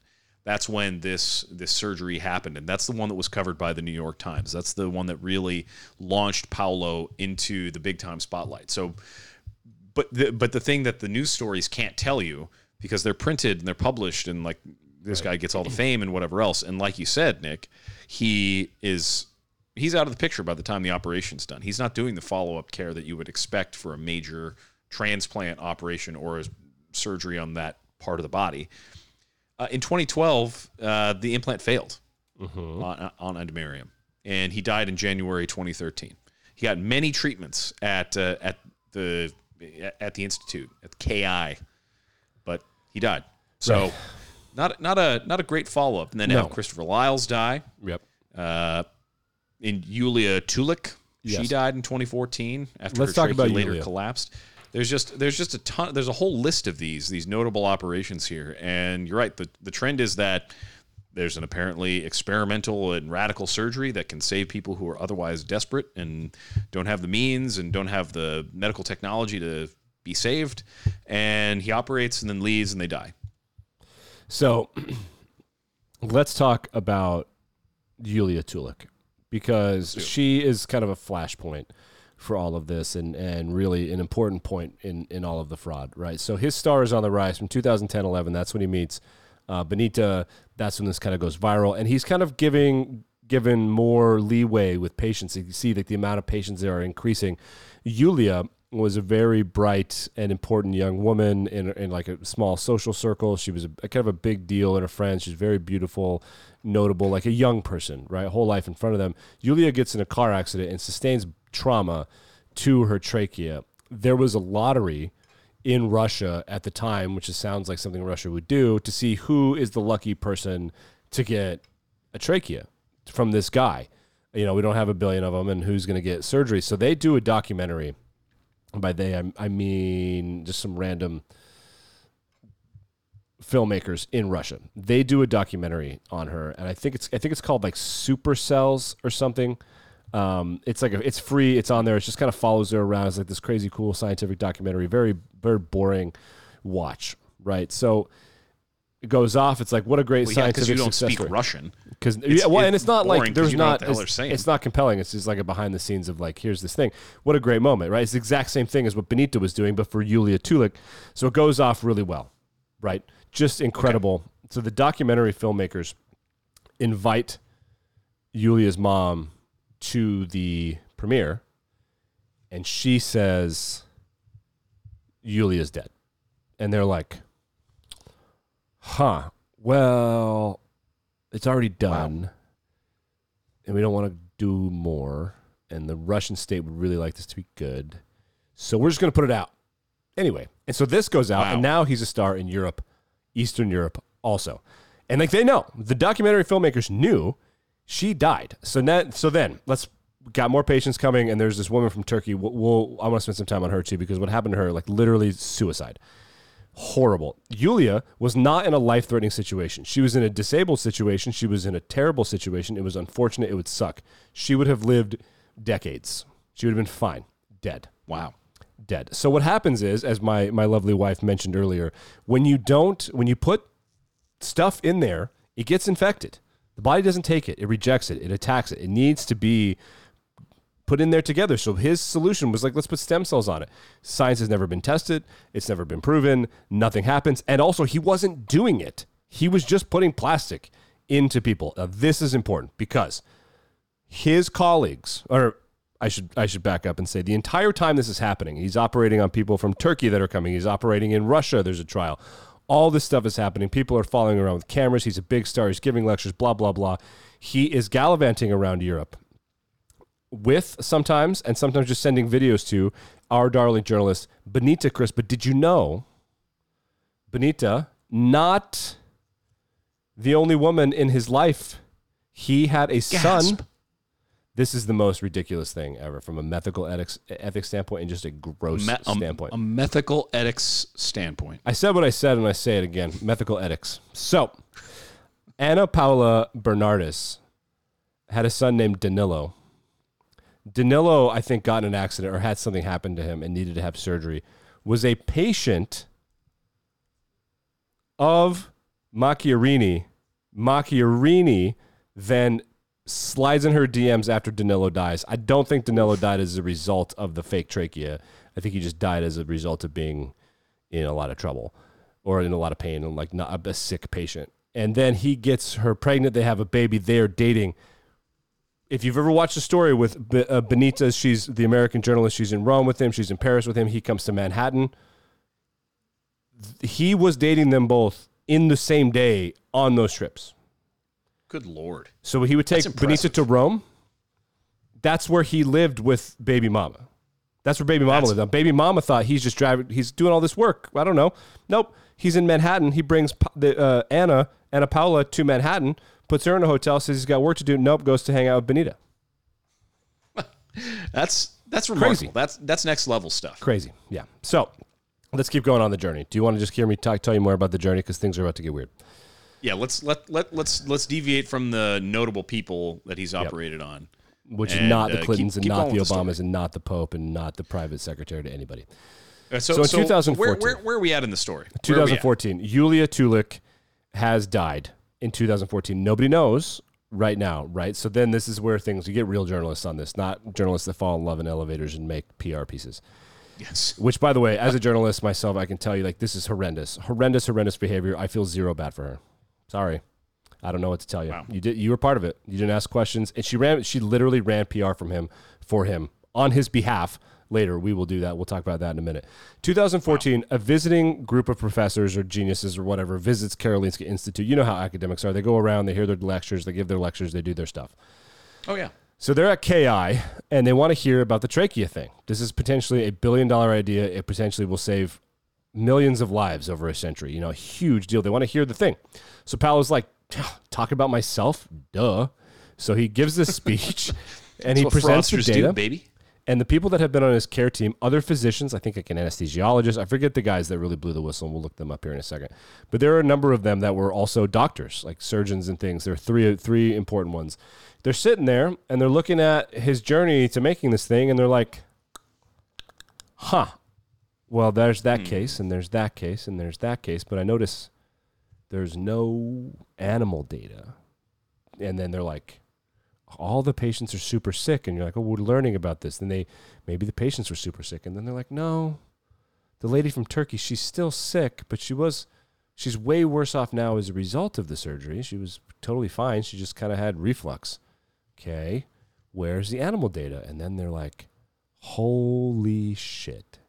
that's when this this surgery happened, and that's the one that was covered by the New York Times. That's the one that really launched Paolo into the big time spotlight. So, but the, but the thing that the news stories can't tell you because they're printed and they're published, and like this guy gets all the fame and whatever else, and like you said, Nick, he is he's out of the picture by the time the operation's done. He's not doing the follow up care that you would expect for a major transplant operation or a surgery on that part of the body. Uh, in 2012, uh, the implant failed on, on Andemariam, and he died in January 2013. He got many treatments at uh, at the at the institute at KI, but he died. So, not not a not a great follow up. And then No. now Christopher Lyles die. Yep. Uh, in Yulia Tuulik, she died in 2014 after Let's her talk about later Yulia. collapsed. There's just there's just a ton. There's a whole list of these these notable operations here, and you're right. the The trend is that there's an apparently experimental and radical surgery that can save people who are otherwise desperate and don't have the means and don't have the medical technology to be saved. And he operates and then leaves and they die. So let's talk about Yulia Tuulik because she is kind of a flashpoint for all of this and, and really an important point in, in all of the fraud, right? So his star is on the rise from 2010 11. That's when he meets uh, Benita. That's when this kind of goes viral. And he's kind of giving given more leeway with patients. You see that the amount of patients there are increasing. Yulia was a very bright and important young woman in, in like a small social circle. She was a, a kind of a big deal in her friends. She's very beautiful, notable, like a young person, right? Whole life in front of them. Yulia gets in a car accident and sustains trauma to her trachea. There was a lottery in Russia at the time, which sounds like something Russia would do, to see who is the lucky person to get a trachea from this guy. You know, we don't have a billion of them, and who's going to get surgery? So they do a documentary by they, I, I mean just some random filmmakers in Russia. They do a documentary on her, and I think it's I think it's called like Supercells or something. Um, it's like a, it's free. It's on there. It just kind of follows her around. It's like this crazy cool scientific documentary. Very very boring watch, right? So it goes off. It's like what a great Well, yeah, because scientific you don't speak. Russian. Because yeah, well, and it's not like there's not it's, saying. it's not compelling. It's just like a behind the scenes of like here's this thing. What a great moment, right? It's the exact same thing as what Benita was doing, but for Yulia Tuulik. So it goes off really well, right? Just incredible. So the documentary filmmakers invite Yulia's mom to the premiere, and she says Yulia's dead, and they're like, "Huh? Well." it's already done and we don't want to do more and the russian state would really like this to be good so we're just going to put it out anyway and so this goes out Wow. and now he's a star in europe eastern europe also and like they know the documentary filmmakers knew she died so now so then let's got more patients coming and there's this woman from turkey we'll, we'll i want to spend some time on her too because what happened to her like literally suicide horrible. Yulia was not in a life threatening situation. She was in a disabled situation. She was in a terrible situation. It was unfortunate. It would suck. She would have lived decades. She would have been fine. Dead. Wow. Dead. So what happens is, as my, my lovely wife mentioned earlier, when you don't, when you put stuff in there, it gets infected. The body doesn't take it. It rejects it. It attacks it. It needs to be put in there together. So his solution was like, let's put stem cells on it. Science has never been tested. It's never been proven. Nothing happens. And also, he wasn't doing it. He was just putting plastic into people. Now, this is important because his colleagues, or I should I should back up and say the entire time this is happening, he's operating on people from Turkey that are coming. He's operating in Russia. There's a trial. All this stuff is happening. People are following around with cameras. He's a big star. He's giving lectures. Blah blah blah. He is gallivanting around Europe with sometimes and sometimes just sending videos to our darling journalist Benita Chris. But did you know Benita not the only woman in his life? He had a son. This is the most ridiculous thing ever from a methical ethics, ethics standpoint and just a gross Me- standpoint. a methical ethics standpoint. I said what I said, and I say it again. Methical ethics. So, Anna Paula Bernardis had a son named Danilo. Danilo, I think, got in an accident or had something happen to him and needed to have surgery. Was a patient of Macchiarini. Macchiarini then slides in her DMs after Danilo dies. I don't think Danilo died as a result of the fake trachea. I think he just died as a result of being in a lot of trouble or in a lot of pain and like not a sick patient. And then he gets her pregnant. They have a baby. They are dating. If you've ever watched a story with uh, Benita, she's the American journalist. She's in Rome with him. She's in Paris with him. He comes to Manhattan. He was dating them both in the same day on those trips. Good lord. So he would take Benita to Rome. That's where he lived with baby mama. That's where baby mama That's- lived. Now, baby mama thought he's just driving, he's doing all this work. I don't know. Nope. He's in Manhattan. He brings the, uh, Anna, Anna Paula to Manhattan, puts her in a hotel, says he's got work to do. Nope. Goes to hang out with Benita. That's that's remarkable. Crazy. That's that's next level stuff. Crazy. Yeah. So let's keep going on the journey. Do you want to just hear me talk, tell you more about the journey? Because things are about to get weird. Yeah, let's let let let's let's deviate from the notable people that he's operated on. Which is And, not the uh, keep- Clintons and not the the. Obamas and not the Pope and not the private secretary to anybody. Uh, So, So in so where, 2014 where where are we at in the story? Where are we at? 2014, Yulia Tuulik has died in 2014. Nobody knows right now, right? So then this is where things you get real journalists on this, not journalists that fall in love in elevators and make PR pieces. Yes. Which, by the way, as a journalist myself, I can tell you like this is horrendous, horrendous, horrendous behavior. I feel zero bad for her. Sorry, I don't know what to tell you. Wow. You did, you were part of it. You didn't ask questions, and she ran. She literally ran PR from him for him on his behalf. Later, we will do that. We'll talk about that in a minute. 2014, a visiting group of professors or geniuses or whatever visits Karolinska Institute. You know how academics are. They go around, they hear their lectures, they give their lectures, they do their stuff. Oh yeah. So they're at KI and they want to hear about the trachea thing. This is potentially a billion dollar idea. It potentially will save millions of lives over a century. You know, a huge deal. They want to hear the thing. So Paolo's like, talk about myself? Duh. So he gives this speech and he presents the data. do, baby. And the people that have been on his care team, other physicians, I think like an anesthesiologist, I forget the guys that really blew the whistle, and we'll look them up here in a second. But there are a number of them that were also doctors, like surgeons and things. There are three three important ones. They're sitting there and they're looking at his journey to making this thing, and they're like, "Huh, well, there's that hmm. case, and there's that case, and there's that case." But I notice there's no animal data, and then they're like, all the patients are super sick. And you're like oh we're learning about this. Then they maybe the patients were super sick. And then they're like no the lady from turkey she's still sick but she was she's way worse off now as a result of the surgery. She was totally fine. She just kind of had reflux. Okay where's the animal data? And then they're like holy shit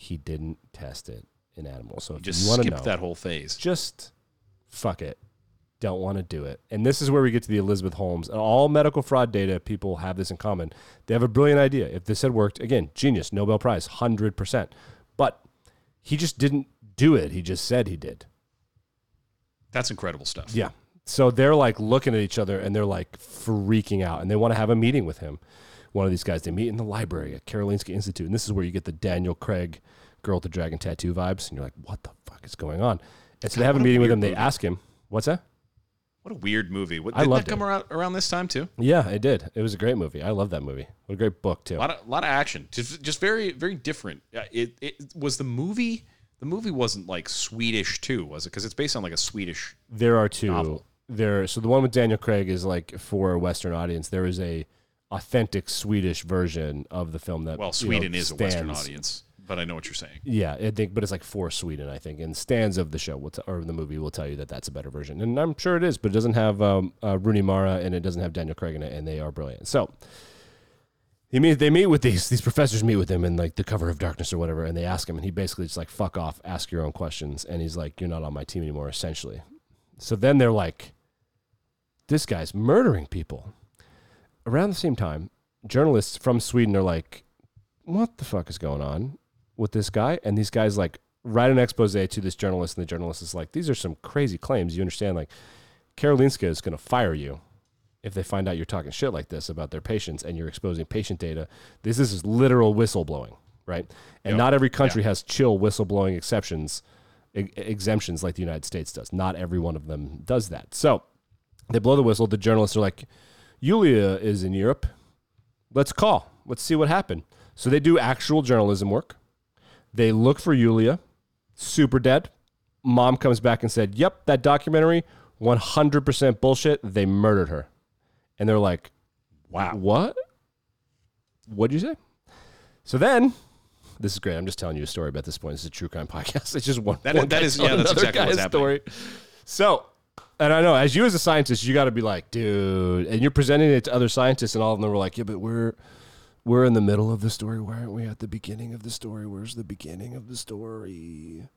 he didn't test it in animals so if just you want to know that whole phase. just fuck it. Don't want to do it. And this is where we get to the Elizabeth Holmes. And all medical fraud data people have this in common. They have a brilliant idea. If this had worked, again, genius, Nobel Prize, 100%. But he just didn't do it. He just said he did. That's incredible stuff. Yeah. So they're like looking at each other and they're like freaking out and they want to have a meeting with him. One of these guys, they meet in the library at Karolinska Institute. And this is where you get the Daniel Craig girl with the dragon tattoo vibes. And you're like, what the fuck is going on? And so they have a meeting with him. They ask him, what's that? What a weird movie. What, I did that come it. around, around this time too? Yeah, it did. It was a great movie. I love that movie. What a great book too. A lot of, lot of action. Just, just very, very different. It, it was the movie. The movie wasn't like Swedish too, was it? Because it's based on like a Swedish. There are two. Novel. There. So the one with Daniel Craig is like for a Western audience. There is a authentic Swedish version of the film that Well, you Sweden know, is a Western audience, but I know what you're saying. Yeah, I think, but it's like for Sweden, I think. And stands of the show will t- or the movie will tell you that that's a better version, and I'm sure it is. But it doesn't have um, uh, Rooney Mara and it doesn't have Daniel Craig in it, and they are brilliant. So he meet, they meet with these these professors meet with him in like the cover of darkness or whatever, and they ask him, and he basically just like fuck off, ask your own questions, and he's like, you're not on my team anymore, essentially. So then they're like, this guy's murdering people. Around the same time, journalists from Sweden are like, what the fuck is going on with this guy? And these guys like write an expose to this journalist, and the journalist is like, these are some crazy claims. You understand? Like, Karolinska is going to fire you if they find out you're talking shit like this about their patients and you're exposing patient data. This is literal whistleblowing, right? And Yep. not every country has chill whistleblowing exceptions, e- exemptions like the United States does. Not every one of them does that. So they blow the whistle. The journalists are like, Yulia is in Europe. Let's call. Let's see what happened. So they do actual journalism work. They look for Yulia, super dead. Mom comes back and said, Yep, that documentary, 100% bullshit. They murdered her. And they're like, Wow. What? What'd you say? So then, this is great. I'm just telling you a story about this point. This is a true crime podcast. It's just one. That- one that is- yeah, that's another exactly what's guy's happening. story. So, and I know as you as a scientist, you got to be like, dude, and you're presenting it to other scientists, and all of them were like, yeah, but we're we're in the middle of the story. Why aren't we at the beginning of the story? Where's the beginning of the story?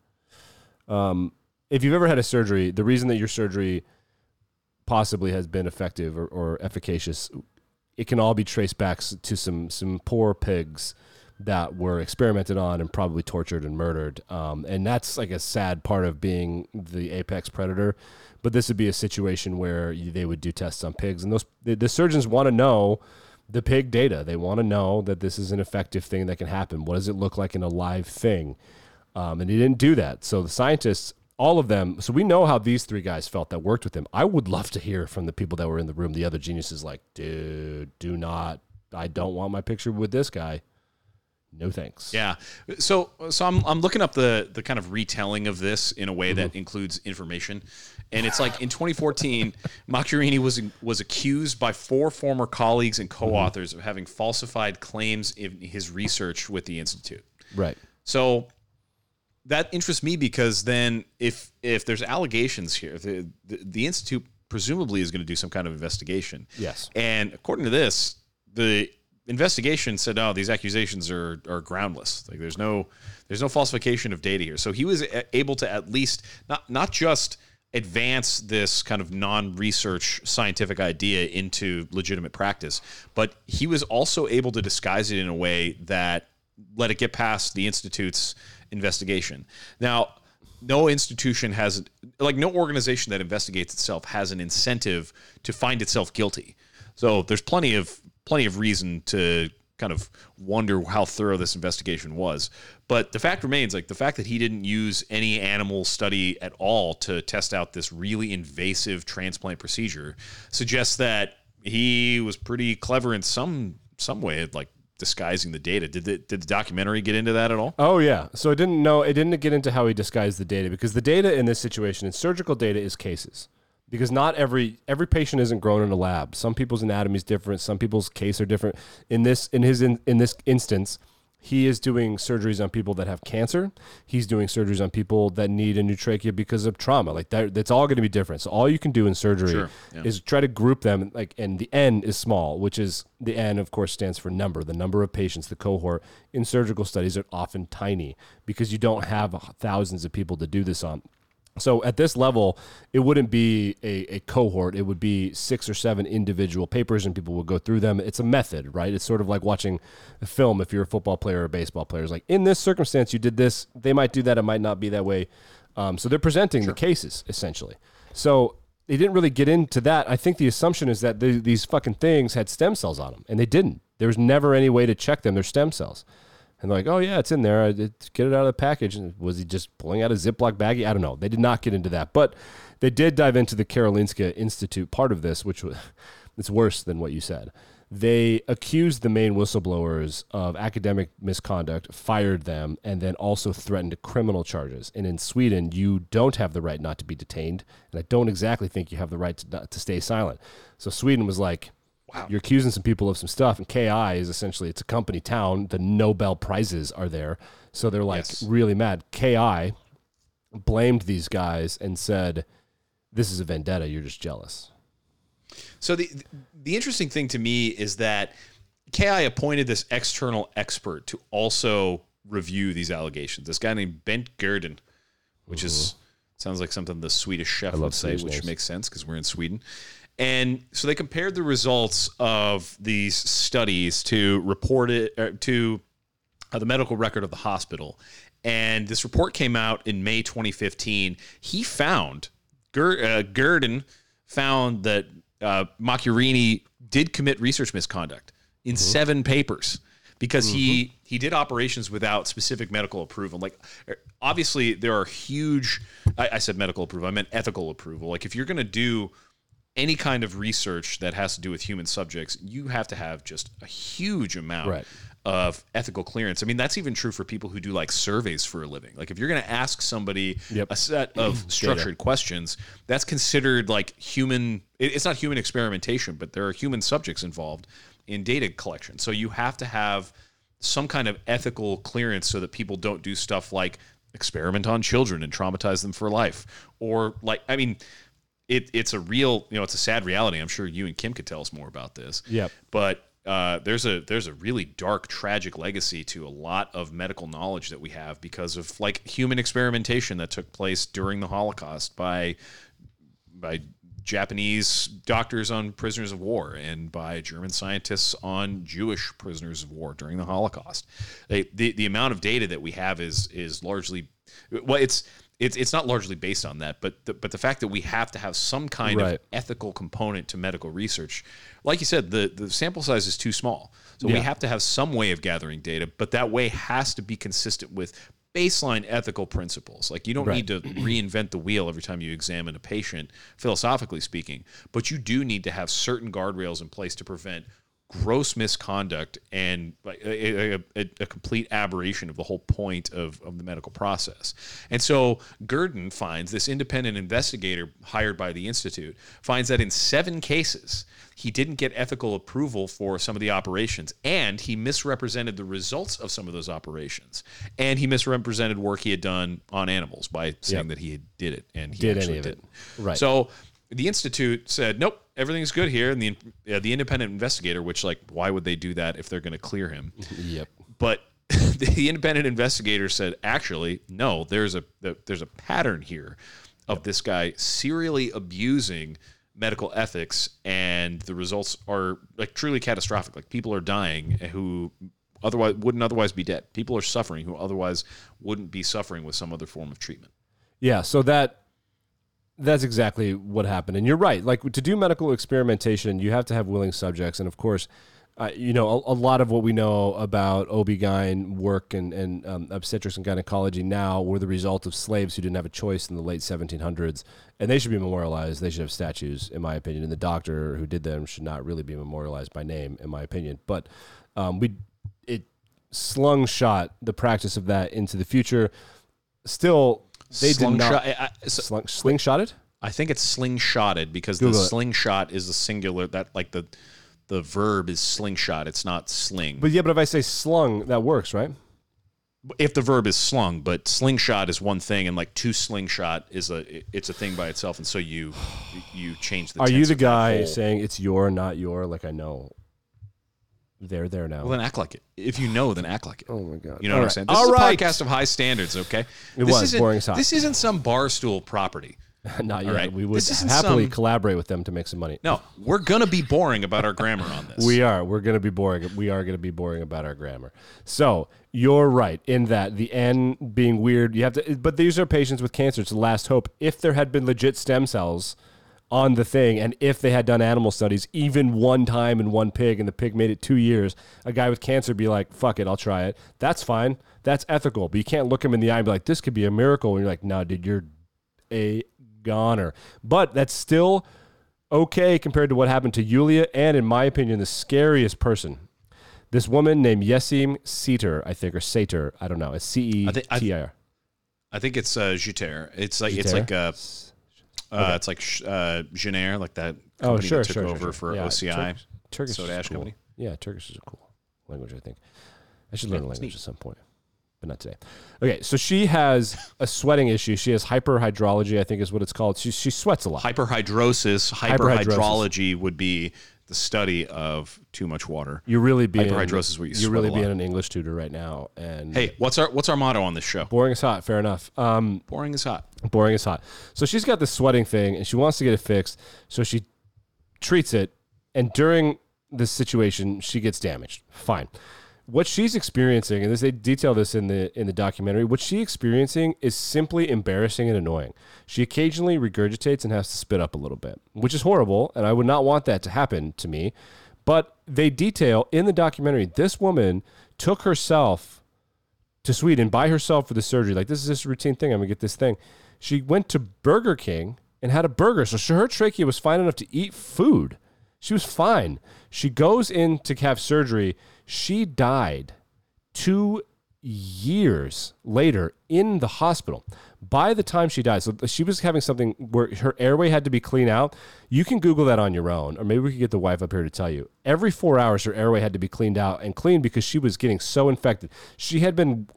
Um, if you've ever had a surgery, the reason that your surgery possibly has been effective or, or efficacious, it can all be traced back to some some poor pigs that were experimented on and probably tortured and murdered. Um, and that's like a sad part of being the apex predator. But this would be a situation where they would do tests on pigs, and those the, the surgeons want to know the pig data. They want to know that this is an effective thing that can happen. What does it look like in a live thing? Um, and he didn't do that. So the scientists, all of them, so we know how these three guys felt that worked with him. I would love to hear from the people that were in the room, the other geniuses, like, dude, do not, I don't want my picture with this guy. No thanks. Yeah. So so I'm I'm looking up the the kind of retelling of this in a way Mm-hmm. that includes information. And it's like in 2014, Macchiarini was was accused by four former colleagues and Mm-hmm. co-authors of having falsified claims in his research with the institute. Right. So that interests me because then if if there's allegations here, the the, the institute presumably is going to do some kind of investigation. Yes. And according to this, the investigation said, "Oh, these accusations are are groundless. Like there's no there's no falsification of data here." So he was eh, able to at least not not just advance this kind of non-research scientific idea into legitimate practice, but he was also able to disguise it in a way that let it get past the institute's investigation. Now, no institution has like no organization that investigates itself has an incentive to find itself guilty. So there's plenty of plenty of reason to kind of wonder how thorough this investigation was. But the fact remains, like the fact that he didn't use any animal study at all to test out this really invasive transplant procedure suggests that he was pretty clever in some some way, of like disguising the data. Did the did the documentary get into that at all? Oh yeah. So it didn't know it didn't get into how he disguised the data because the data in this situation in surgical data is cases. Because not every every patient isn't grown in a lab. Some people's anatomy is different. Some people's case are different. In this in his in, in this instance, he is doing surgeries on people that have cancer. He's doing surgeries on people that need a new trachea because of trauma. Like that, that's all going to be different. So all you can do in surgery Sure, yeah. is try to group them. Like, and the N is small, which is the N, of course, stands for number. The number of patients, the cohort in surgical studies are often tiny because you don't have thousands of people to do this on. So at this level, it wouldn't be a, a cohort. It would be six or seven individual papers, and people would go through them. It's a method, right? It's sort of like watching a film. If you're a football player or a baseball player, it's like in this circumstance, you did this. They might do that. It might not be that way. Um, so they're presenting the cases essentially. So they didn't really get into that. I think the assumption is that the, these fucking things had stem cells on them, and they didn't. There was never any way to check them. They're stem cells. And like, oh, yeah, it's in there. I did get it out of the package. And was he just pulling out a Ziploc baggie? I don't know. They did not get into that. But they did dive into the Karolinska Institute part of this, which was it's worse than what you said. They accused the main whistleblowers of academic misconduct, fired them, and then also threatened criminal charges. And in Sweden, you don't have the right not to be detained. And I don't exactly think you have the right to, to stay silent. So Sweden was like, Wow. you're accusing some people of some stuff, and KI is essentially it's a company town. The Nobel prizes are there, so they're like Yes. really mad. KI blamed these guys and said, "This is a vendetta. You're just jealous." So the the interesting thing to me is that KI appointed this external expert to also review these allegations. This guy named Bengt Gerdin, which is mm-hmm. sounds like something the Swedish chef would say, Swedish which names. makes sense because we're in Sweden. And so they compared the results of these studies to report it er, to uh, the medical record of the hospital. And this report came out in May 2015. He found, Ger, uh, Gerdin found that uh, Macchiarini did commit research misconduct in seven papers because he he did operations without specific medical approval. Like er, obviously there are huge. I, I said medical approval. I meant ethical approval. Like if you're going to do any kind of research that has to do with human subjects, you have to have just a huge amount Right. of ethical clearance. I mean, that's even true for people who do like surveys for a living. Like if you're going to ask somebody Yep. a set of structured questions, that's considered like human it's not human experimentation, but there are human subjects involved in data collection. So you have to have some kind of ethical clearance so that people don't do stuff like experiment on children and traumatize them for life or like I mean it, it's a real, you know, it's a sad reality. I'm sure you and Kim could tell us more about this. Yep. But uh, there's a there's a really dark, tragic legacy to a lot of medical knowledge that we have because of like human experimentation that took place during the Holocaust by by Japanese doctors on prisoners of war and by German scientists on Jewish prisoners of war during the Holocaust. They, the the amount of data that we have is is largely well, it's it's it's not largely based on that, but the, but the fact that we have to have some kind Right. of ethical component to medical research, like you said, the the sample size is too small, so we have to have some way of gathering data, but that way has to be consistent with baseline ethical principles. Like you don't need to reinvent the wheel every time you examine a patient, philosophically speaking, but you do need to have certain guardrails in place to prevent gross misconduct and like a, a, a, complete aberration of the whole point of, of the medical process. And so Gerdin finds this independent investigator hired by the Institute finds that in seven cases, he didn't get ethical approval for some of the operations and he misrepresented the results of some of those operations. And he misrepresented work he had done on animals by saying Yep. that he did it and he Did actually any of it. didn't. Right. So the institute said, "Nope, everything's good here." And the uh, the independent investigator, which like, why would they do that if they're going to clear him? Yep. But the independent investigator said, "Actually, no. There's a there's a pattern here of this guy serially abusing." medical ethics and the results are like truly catastrophic like people are dying who otherwise wouldn't otherwise be dead people are suffering who otherwise wouldn't be suffering with some other form of treatment Yeah, so that that's exactly what happened. And you're right. Like to do medical experimentation, you have to have willing subjects and of course uh, you know, a, a lot of what we know about OB-GYN work and, and um, obstetrics and gynecology now were the result of slaves who didn't have a choice in the late 1700s. And they should be memorialized. They should have statues, in my opinion. And the doctor who did them should not really be memorialized by name, in my opinion. But um, we, it slung shot the practice of that into the future. Still, they did not. Slingshot- I, I- so- Slung, slingshotted? I think it's slingshotted because Google the it. slingshot is the singular that like the the verb is slingshot. It's not sling. But yeah, but if I say slung, that works, right? if the verb is slung, but slingshot is one thing, and like two slingshot is a it's a thing by itself, and so you you change the. Are you the guy saying it's your, not your? Like I know. They're there now. Well, then act like it. If you know, then act like it. oh my god! You know All what I'm saying? This All is a podcast of high standards, okay? It this was isn't, boring as hot. This isn't some barstool property. Not yet. right. We would happily some- collaborate with them to make some money. No, we're gonna be boring about our grammar on this. We are. We're going to be boring. We are going to be boring about our grammar. So you're right in that the N being weird. You have to, but these are patients with cancer. It's the last hope. If there had been legit stem cells on the thing, and if they had done animal studies, even one time in one pig, and the pig made it two years, a guy with cancer be like, "Fuck it, I'll try it." That's fine. That's ethical. But you can't look him in the eye and be like, "This could be a miracle." And you're like, "No, dude, you're a goner." But that's still okay compared to what happened to Yulia, and in my opinion, the scariest person. This woman named Yesim Seter, I think, or Sater, I don't know. It's C E I think- I- T I R. I think it's uh, Jeter. It's like it's like like uh, uh it's like uh, Genair, like that Oh, company sure, that took sure, over sure. for Yeah, OCI. Turkish, Turkish Soda Ash cool. Company. Yeah, Turkish is a cool language, I think. I should learn a language neat. at some point, but not today. Okay, so she has a sweating issue. She has hyperhydrology, I think is what it's called. She, she sweats a lot. Hyperhidrosis, Hyperhidrosis. hyperhydrology would be the study of too much water. You're really being Hyperhidrosis where you You're really being an English tutor right now, and Hey, what's our what's our motto on this show? boring is hot. Fair enough. Um, Boring is hot. boring is hot. So she's got this sweating thing and she wants to get it fixed. So she treats it. And during this situation, she gets damaged. Fine. What she's experiencing, and this, they detail this in the in the documentary, what she's experiencing is simply embarrassing and annoying. She occasionally regurgitates and has to spit up a little bit, which is horrible, and I would not want that to happen to me. But they detail in the documentary this woman took herself to Sweden by herself for the surgery. Like, this is a routine thing. I'm to get this thing. She went to Burger King and had a burger. So her trachea was fine enough to eat food. She was fine. She goes in to have surgery. She died two years later in the hospital. By the time she died, so she was having something where her airway had to be clean out. You can Google that on your own, or maybe we could get the wife up here to tell you. Every four hours, her airway had to be cleaned out and cleaned because she was getting so infected. She had been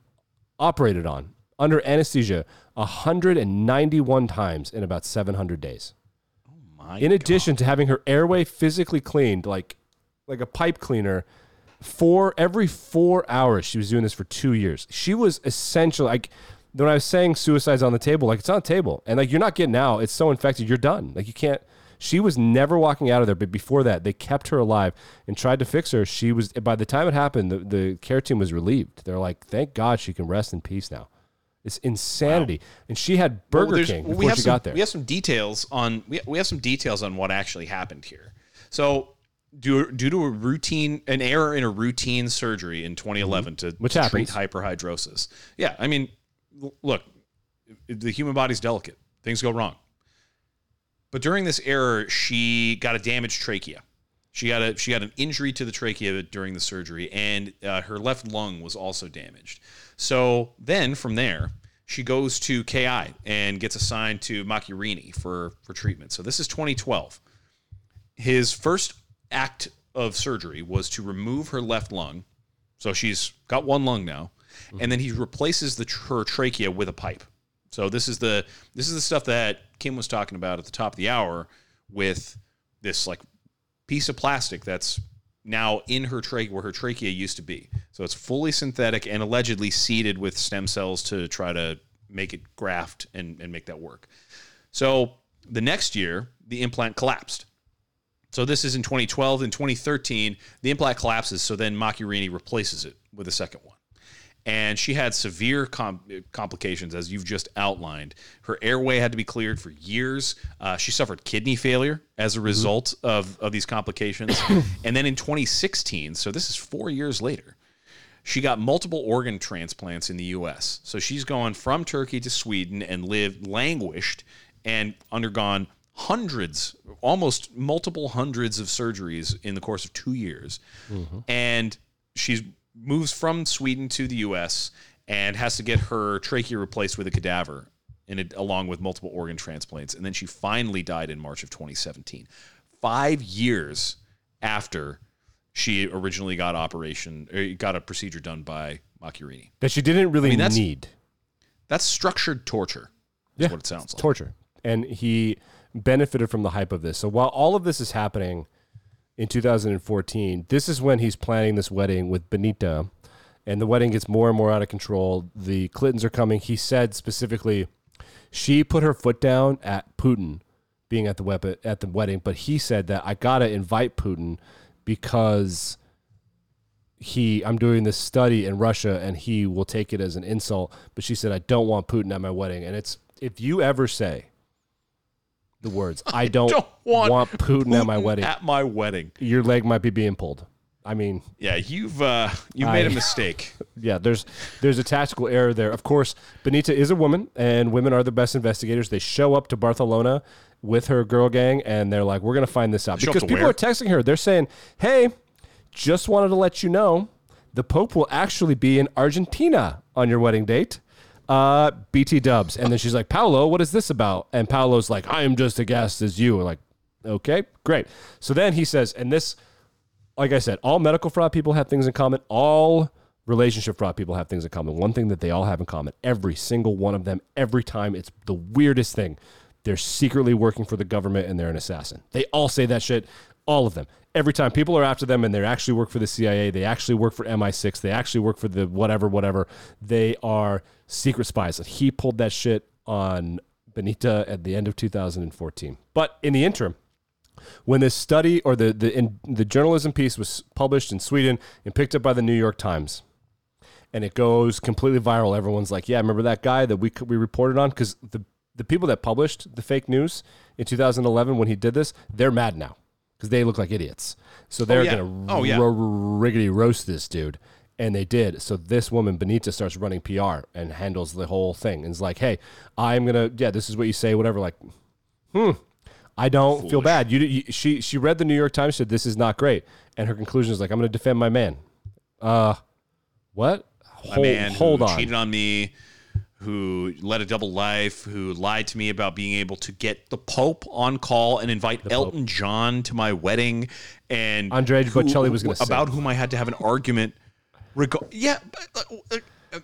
operated on under anesthesia 191 times in about 700 days. Oh My In addition to having her airway physically cleaned, like like a pipe cleaner, for every four hours, she was doing this for two years. She was essentially like when I was saying suicide's on the table, like it's on the table, and like you're not getting out. It's so infected, you're done. Like you can't. She was never walking out of there, but before that, they kept her alive and tried to fix her. She was by the time it happened, the, the care team was relieved. They're like, "Thank God she can rest in peace now." It's insanity, and she had Burger there's- King before we have she some, got there. We have some details on we, we have some details on what actually happened here. So, due, due to a routine an error in a routine surgery in 2011 to, Mm-hmm. Which to treat hyperhidrosis. Yeah, I mean, look, the human body's delicate. Things go wrong. But during this error, she got a damaged trachea. She got a she got an injury to the trachea during the surgery, and uh, her left lung was also damaged. So then from there, she goes to KI and gets assigned to Macchiarini for for treatment. So this is 2012. His first act of surgery was to remove her left lung. So she's got one lung now, and then he replaces the her trachea with a pipe. So this is the this is the stuff that Kim was talking about at the top of the hour with this like piece of plastic that's now in her trachea where her trachea used to be. So it's fully synthetic and allegedly seeded with stem cells to try to make it graft and, and make that work. So the next year, the implant collapsed. So this is in 2012. In 2013, the implant collapses. So then Macchiarini replaces it with a second one. and she had severe com- complications as you've just outlined. Her airway had to be cleared for years. Uh, she suffered kidney failure as a result of of these complications, and then in 2016, so this is four years later. She got multiple organ transplants in the U.S. So she's gone from Turkey to Sweden and lived, languished, and undergone hundreds, almost multiple hundreds of surgeries in the course of two years. Mm-hmm. And she moves from Sweden to the U.S. and has to get her trachea replaced with a cadaver, it, along with multiple organ transplants. And then she finally died in March of 2017, five years after she originally got operation, or got a procedure done by Macchiarini. that she didn't really mean, that's- need. That's structured torture. Is what it sounds like. torture. And he benefited from the hype of this. So while all of this is happening in 2014, this is when he's planning this wedding with Benita, and the wedding gets more and more out of control. The Clintons are coming. He said specifically, she put her foot down at Putin being at the wep- at the wedding, but he said that I gotta invite Putin because he I'm doing this study in Russia and he will take it as an insult. But she said I don't want Putin at my wedding. And it's if you ever say the words I don't, don't want, want Putin, at my wedding, At my wedding. your leg might be being pulled. I mean, Yeah, you've uh, you made a I- mistake. yeah, there's there's a tactical error there. Of course, Benita is a woman, and women are the best investigators. They show up to Barcelona with her girl gang, and they're like, "We're gonna find this out." Because people where? are texting her. They're saying, "Hey, just wanted to let you know, the Pope will actually be in Argentina on your wedding date." Uh, BT Dubs, and then she's like, "Paolo, what is this about?" And Paolo's like, "I am just a guest as you." Like, okay, great. So then he says, and this like I said, all medical fraud people have things in common. All relationship fraud people have things in common. One thing that they all have in common, every single one of them, every time, it's the weirdest thing. They're secretly working for the government and they're an assassin. They all say that shit, all of them. Every time people are after them and they actually work for the CIA, they actually work for MI6, they actually work for the whatever, whatever. They are secret spies. And he pulled that shit on Benita at the end of 2014. But in the interim, when this study or the the in, the journalism piece was published in Sweden and picked up by the New York Times, and it goes completely viral. Everyone's like, "Yeah, remember that guy that we we reported on?" Because the the people that published the fake news in 2011 when he did this, they're mad now because they look like idiots. So they're yeah. gonna Oh, yeah. ro- riggedy roast this dude. And they did. So this woman, Benita, starts running PR and handles the whole thing. And is like, hey, I'm gonna, yeah, this is what you say, whatever. Like, hmm, I don't feel bad. You, you, she, she read the New York Times, said this is not great, and her conclusion is like, I'm gonna defend my man. Uh, what? Hold, man hold on. cheated on me, who led a double life, who lied to me about being able to get the Pope on call and invite Elton John to my wedding, and Andrea who- Bocelli was gonna about sing. whom I had to have an argument. Reg- yeah, but, uh, uh,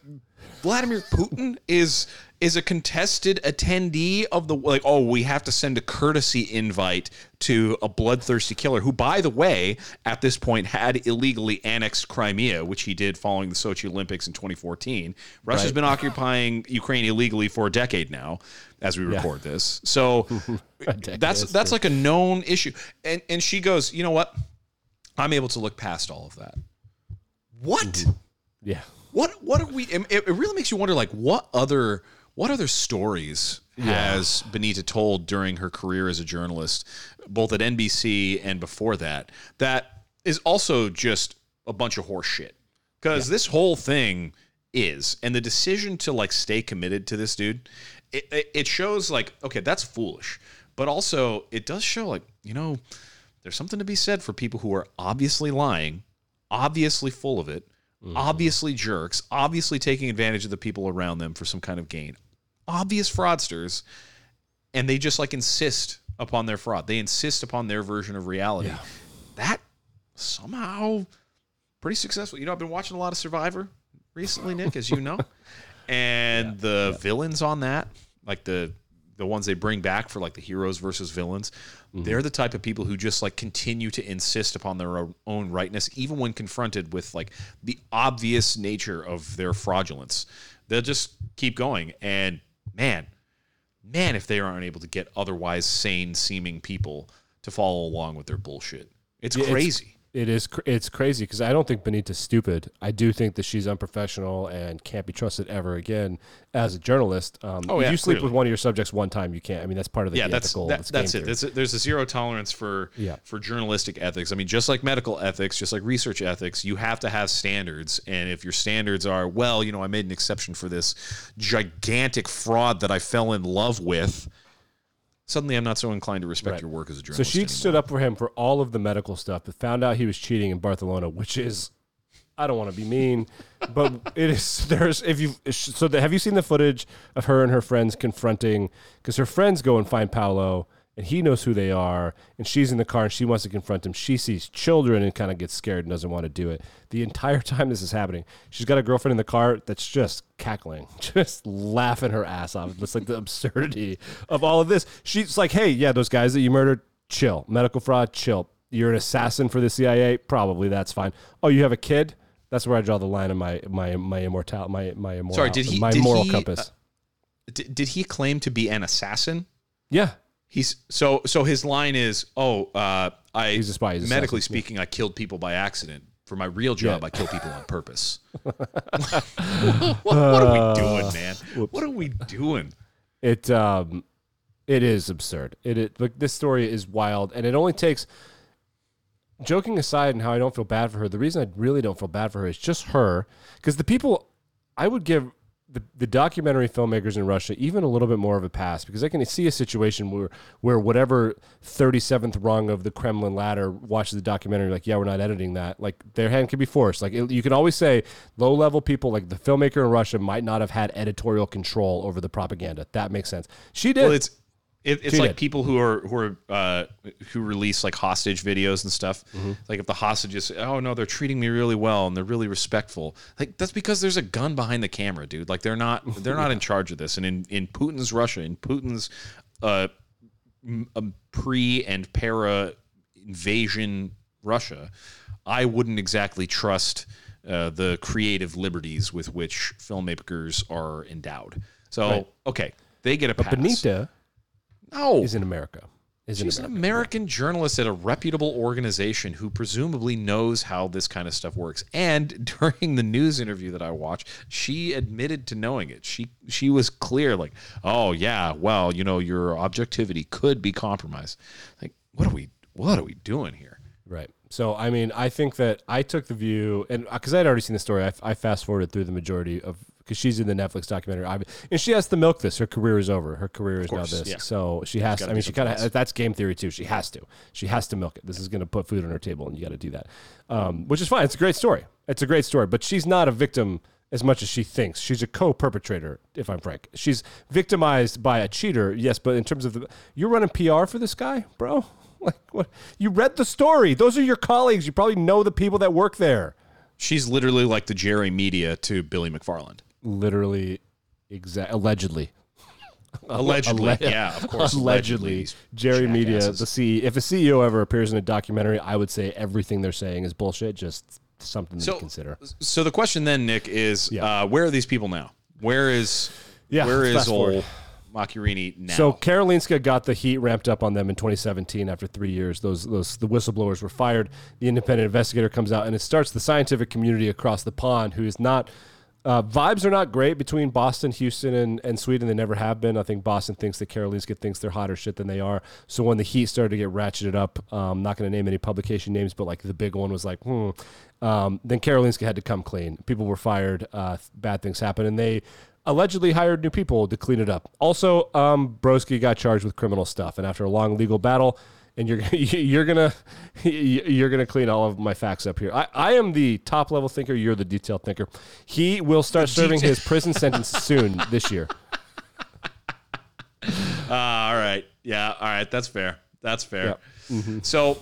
Vladimir Putin is is a contested attendee of the like. Oh, we have to send a courtesy invite to a bloodthirsty killer who, by the way, at this point had illegally annexed Crimea, which he did following the Sochi Olympics in 2014. Russia's Right. been occupying Ukraine illegally for a decade now, as we record this. So that's that's that's like a known issue. And and she goes, you know what? I'm able to look past all of that. What? yeah. What what are we? It, it really makes you wonder, like what other what other stories has Benita told during her career as a journalist, both at NBC and before that, that is also just a bunch of horse shit. Because this whole thing is, and the decision to like stay committed to this dude, it, it, it shows like okay, that's foolish, but also it does show like you know, there's something to be said for people who are obviously lying, obviously full of it, Mm-hmm. obviously jerks, obviously taking advantage of the people around them for some kind of gain, obvious fraudsters, and they just like insist upon their fraud. They insist upon their version of reality. That somehow pretty successful. You know, I've been watching a lot of Survivor recently, Nick, as you know, and the villains on that, like the the ones they bring back for like the heroes versus villains, mm-hmm. they're the type of people who just like continue to insist upon their own- rightness, even when confronted with like the obvious nature of their fraudulence. They'll just keep going, and man, man, if they aren't able to get otherwise sane seeming people to follow along with their bullshit, it's Yeah, it's- crazy. It is cr- it's crazy because I don't think Benita's stupid. I do think that she's unprofessional and can't be trusted ever again as a journalist. Um, Oh, if yeah, you sleep clearly. with one of your subjects one time, you can't. I mean, that's part of the yeah, that's ethical. that, that's that's it. a, there's a zero tolerance for Yeah. for journalistic ethics. I mean, just like medical ethics, just like research ethics, you have to have standards. And if your standards are, well, you know, I made an exception for this gigantic fraud that I fell in love with, suddenly I'm not so inclined to respect Right. your work as a journalist. So she anymore. stood up for him for all of the medical stuff, but found out he was cheating in Barcelona, which is, I don't want to be mean, but it is. There's if you so the, have you seen the footage of her and her friends confronting because her friends go and find Paolo and he knows who they are and she's in the car and she wants to confront him. She sees children and kind of gets scared and doesn't want to do it. The entire time this is happening, she's got a girlfriend in the car that's just cackling, just laughing her ass off. It's like the absurdity of all of this. She's like, "Hey, yeah, those guys that you murdered, chill. Medical fraud, chill. You're an assassin for the CIA, probably that's fine. Oh, you have a kid? That's where I draw the line of my my my immortal my my immoral Sorry, did he- my did moral he, compass. uh, D- did he claim to be an assassin? yeah, He's so so. His line is, "Oh, uh, I He's a spy, he's medically assassin, speaking, I killed people by accident. For my real job, Yeah. I kill people on purpose." what, what are we doing, man? What are we doing? it um it is absurd. It, it like this story is wild, and it only takes. Joking aside, and how I don't feel bad for her. The reason I really don't feel bad for her is just her, because the people I would give the, the documentary filmmakers in Russia even a little bit more of a pass because I can see a situation where where whatever 37th rung of the Kremlin ladder watches the documentary like yeah we're not editing that. Like their hand can be forced. Like it, you can always say low level people like the filmmaker in Russia might not have had editorial control over the propaganda. That makes sense. She did. Well, it's it, it's like people who are who are uh, who release like hostage videos and stuff. Mm-hmm. Like if the hostages, oh no, they're treating me really well and they're really respectful. Like that's because there's a gun behind the camera, dude. Like they're not they're not in charge of this. And in in Putin's Russia, in Putin's uh, m- um, pre and para invasion Russia, I wouldn't exactly trust uh, the creative liberties with which filmmakers are endowed. So Right. okay, they get a pass. Benita no, is in America is she's an America American journalist at a reputable organization who presumably knows how this kind of stuff works. And during the news interview that I watched, she admitted to knowing it. She she was clear, like, "Oh yeah, well, you know, your objectivity could be compromised." Like, what are we what are we doing here? Right. So, I mean, I think that I took the view, and uh, because I'd already seen the story, I, I fast forwarded through the majority of because she's in the Netflix documentary, I, and she has to milk this. Her career is over. Her career is now this. yeah. So she has. gotta I mean, she kind of. That's game theory too. She has to. She has to milk it. This is going to put food on her table, and you got to do that, um, which is fine. It's a great story. It's a great story, but she's not a victim as much as she thinks. She's a co-perpetrator, if I'm frank. She's victimized by a cheater, yes, but in terms of the, you're running PR for this guy, bro. Like what? You read the story. Those are your colleagues. You probably know the people that work there. She's literally like the Jerry Media to Billy McFarland. Literally, exact. Allegedly, Allegedly, Alle- yeah, of course. allegedly, Jerry Media, the C. If a CEO ever appears in a documentary, I would say everything they're saying is bullshit. Just something So- to consider. So the question then, Nick, is Yeah. uh, where are these people now?Here is yeah, where is let's is fast forward. old Macchiarini now? So Karolinska got the heat ramped up on them in 2017 after three years. Those those the whistleblowers were fired. The independent investigator comes out and it starts the scientific community across the pond who is not. Uh, vibes are not great between Boston, Houston, and, and Sweden. They never have been. I think Boston thinks that Karolinska thinks they're hotter shit than they are. So when the heat started to get ratcheted up, um, not going to name any publication names, but like the big one was like, hmm. Um, then Karolinska had to come clean. People were fired. Uh, bad things happened, and they allegedly hired new people to clean it up. Also, um, Broski got charged with criminal stuff, and after a long legal battle, and you're you're gonna you're gonna clean all of my facts up here. I, I am the top level thinker. You're the detailed thinker. He will start serving his prison sentence soon this year. Uh, all right. Yeah. All right. That's fair. That's fair. So,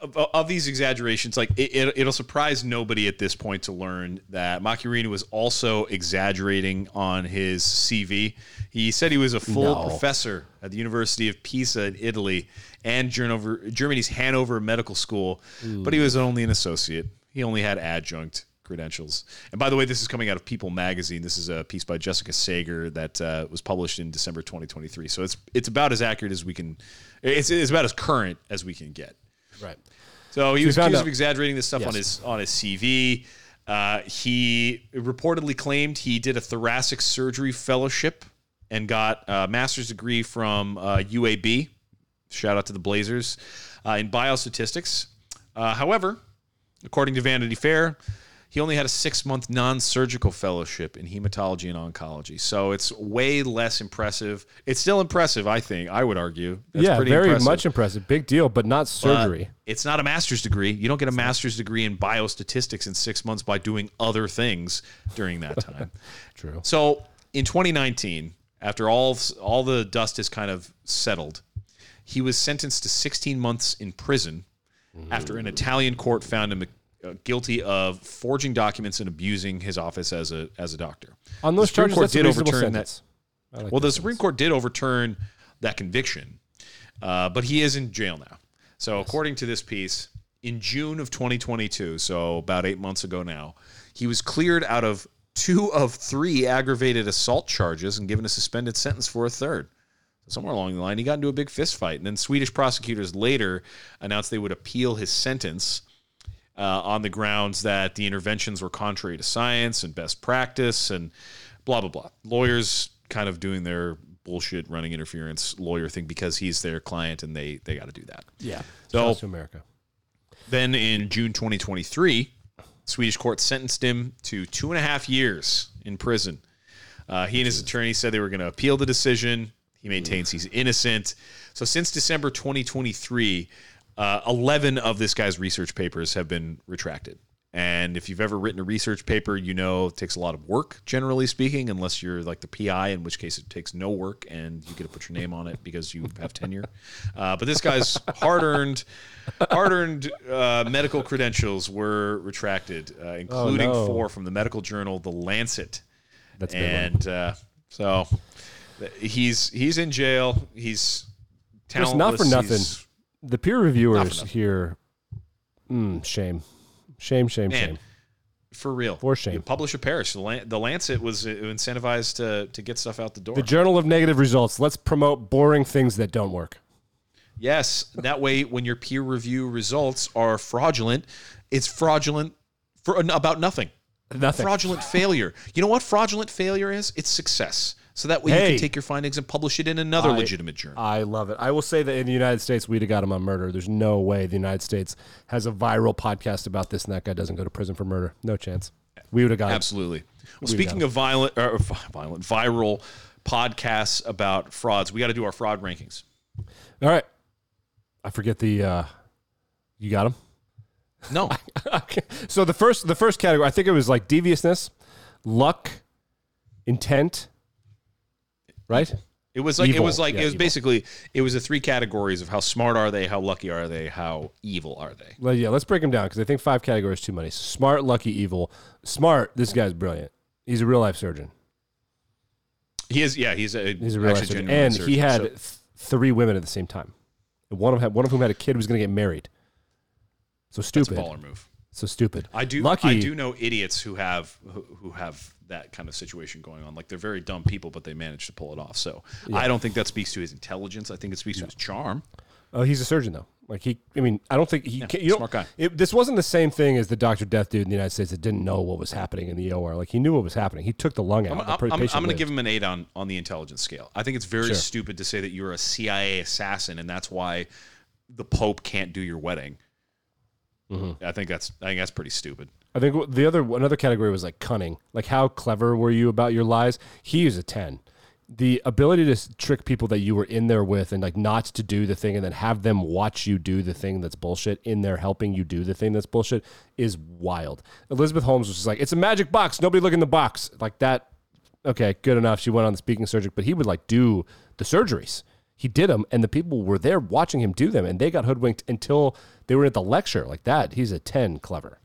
of, of these exaggerations, like it, it, it'll surprise nobody at this point to learn that Macchiarini was also exaggerating on his CV. He said he was a full No. professor at the University of Pisa in Italy and Gernover, Germany's Hanover Medical School, but he was only an associate. He only had adjunct credentials. And by the way, this is coming out of People magazine. This is a piece by Jessica Sager that uh, was published in December 2023. So it's it's about as accurate as we can. It's, it's about as current as we can get. Right. So he we was accused out- of exaggerating this stuff on his on his CV. Uh, he reportedly claimed he did a thoracic surgery fellowship and got a master's degree from uh, UAB. Shout out to the Blazers uh, in biostatistics. Uh, however, according to Vanity Fair, he only had a six month non surgical fellowship in hematology and oncology. So it's way less impressive. It's still impressive, I think. I would argue. That's yeah, very impressive. much impressive. Big deal, but not But surgery. it's not a master's degree. You don't get a master's degree in biostatistics in six months by doing other things during that time. True. So in 2019, after all all the dust has kind of settled, he was sentenced to 16 months in prison after an Italian court found him guilty of forging documents and abusing his office as a as a doctor. On those charges, Court that's did overturn that- sentence. I like Well, that the Supreme Court did overturn that conviction, uh, but he is in jail now. So, according to this piece, in June of 2022, so about eight months ago now, he was cleared out of two of three aggravated assault charges and given a suspended sentence for a third. Somewhere along the line, he got into a big fist fight, and then Swedish prosecutors later announced they would appeal his sentence uh, on the grounds that the interventions were contrary to science and best practice and blah blah blah. Lawyers kind of doing their bullshit running interference lawyer thing because he's their client and they they got to do that. Yeah. So- to America. Then in June 2023, Swedish court sentenced him to two and a half years in prison. Uh, he and his attorney said they were going to appeal the decision. He maintains he's innocent. So since December 2023, uh, 11 of this guy's research papers have been retracted. And if you've ever written a research paper, you know it takes a lot of work, generally speaking, unless you're like the PI, in which case it takes no work and you get to put your name on it because you have tenure. Uh, but this guy's hard-earned, hard-earned uh, medical credentials were retracted, uh, including no. four from the medical journal The Lancet. That's and uh, so he's he's in jail. He's talentless. not for nothing. He's- The peer reviewers here, mm, shame, shame, shame, Man, shame. for real. For shame. You publish a perish. The, Lan- the Lancet was uh, incentivized to to get stuff out the door. The Journal of Negative Results. Let's promote boring things that don't work. yes, that way when your peer review results are fraudulent, it's fraudulent for about nothing. Nothing. Fraudulent failure. You know what fraudulent failure is? It's success. So that way you can take your findings and publish it in another I- legitimate journal. I love it. I will say that in the United States, we'd have got him on murder. There's no way the United States has a viral podcast about this and that guy doesn't go to prison for murder. No chance. We would have got him. Absolutely. Well, We speaking of violent, or violent, viral podcasts about frauds, we got to do our fraud rankings. All right. I forget the. Uh, you got him. No, okay. So the first, the first category, I think it was like deviousness, luck, intent. Right. it was like Evil. it was like Yeah, it was evil. basically it was the three categories of how smart are they, how lucky are they, how evil are they. Well, yeah. Let's break them down because I think five categories too many. Smart, lucky, evil. Smart. This guy's brilliant. He's a real life surgeon. He is, yeah, he's a He's a real life surgeon, and surgeon. he had So- th- three women at the same time. One of, had, one of whom had a kid who was going to get married. So that's a stupid. baller move. So stupid. I do, Lucky. I do know idiots who have who, who have that kind of situation going on. Like they're very dumb people, but they manage to pull it off. So I don't think that speaks to his intelligence. I think it speaks to his charm. Oh, he's a surgeon though. Like he, I mean, I don't think he. can, you smart guy. It, this wasn't the same thing as the Doctor Death dude in the United States that didn't know what was happening in the OR. Like he knew what was happening. He took the lung out. I'm, The I'm, I'm, going to give him an eight on on the intelligence scale. I think it's very Sure. stupid to say that you're a CIA assassin and that's why the Pope can't do your wedding. Mm-hmm. I think that's I think that's pretty stupid. I think the other another category was like cunning. Like how clever were you about your lies? He is a ten. The ability to trick people that you were in there with and like not to do the thing and then have them watch you do the thing that's bullshit in there helping you do the thing that's bullshit is wild. Elizabeth Holmes was just like, it's a magic box. Nobody look in the box. Like that. Okay, good enough. She went on the speaking surgery, but he would like do the surgeries. He did them, and the people were there watching him do them, and they got hoodwinked until they were at the lecture. Like that, he's a ten. Clever.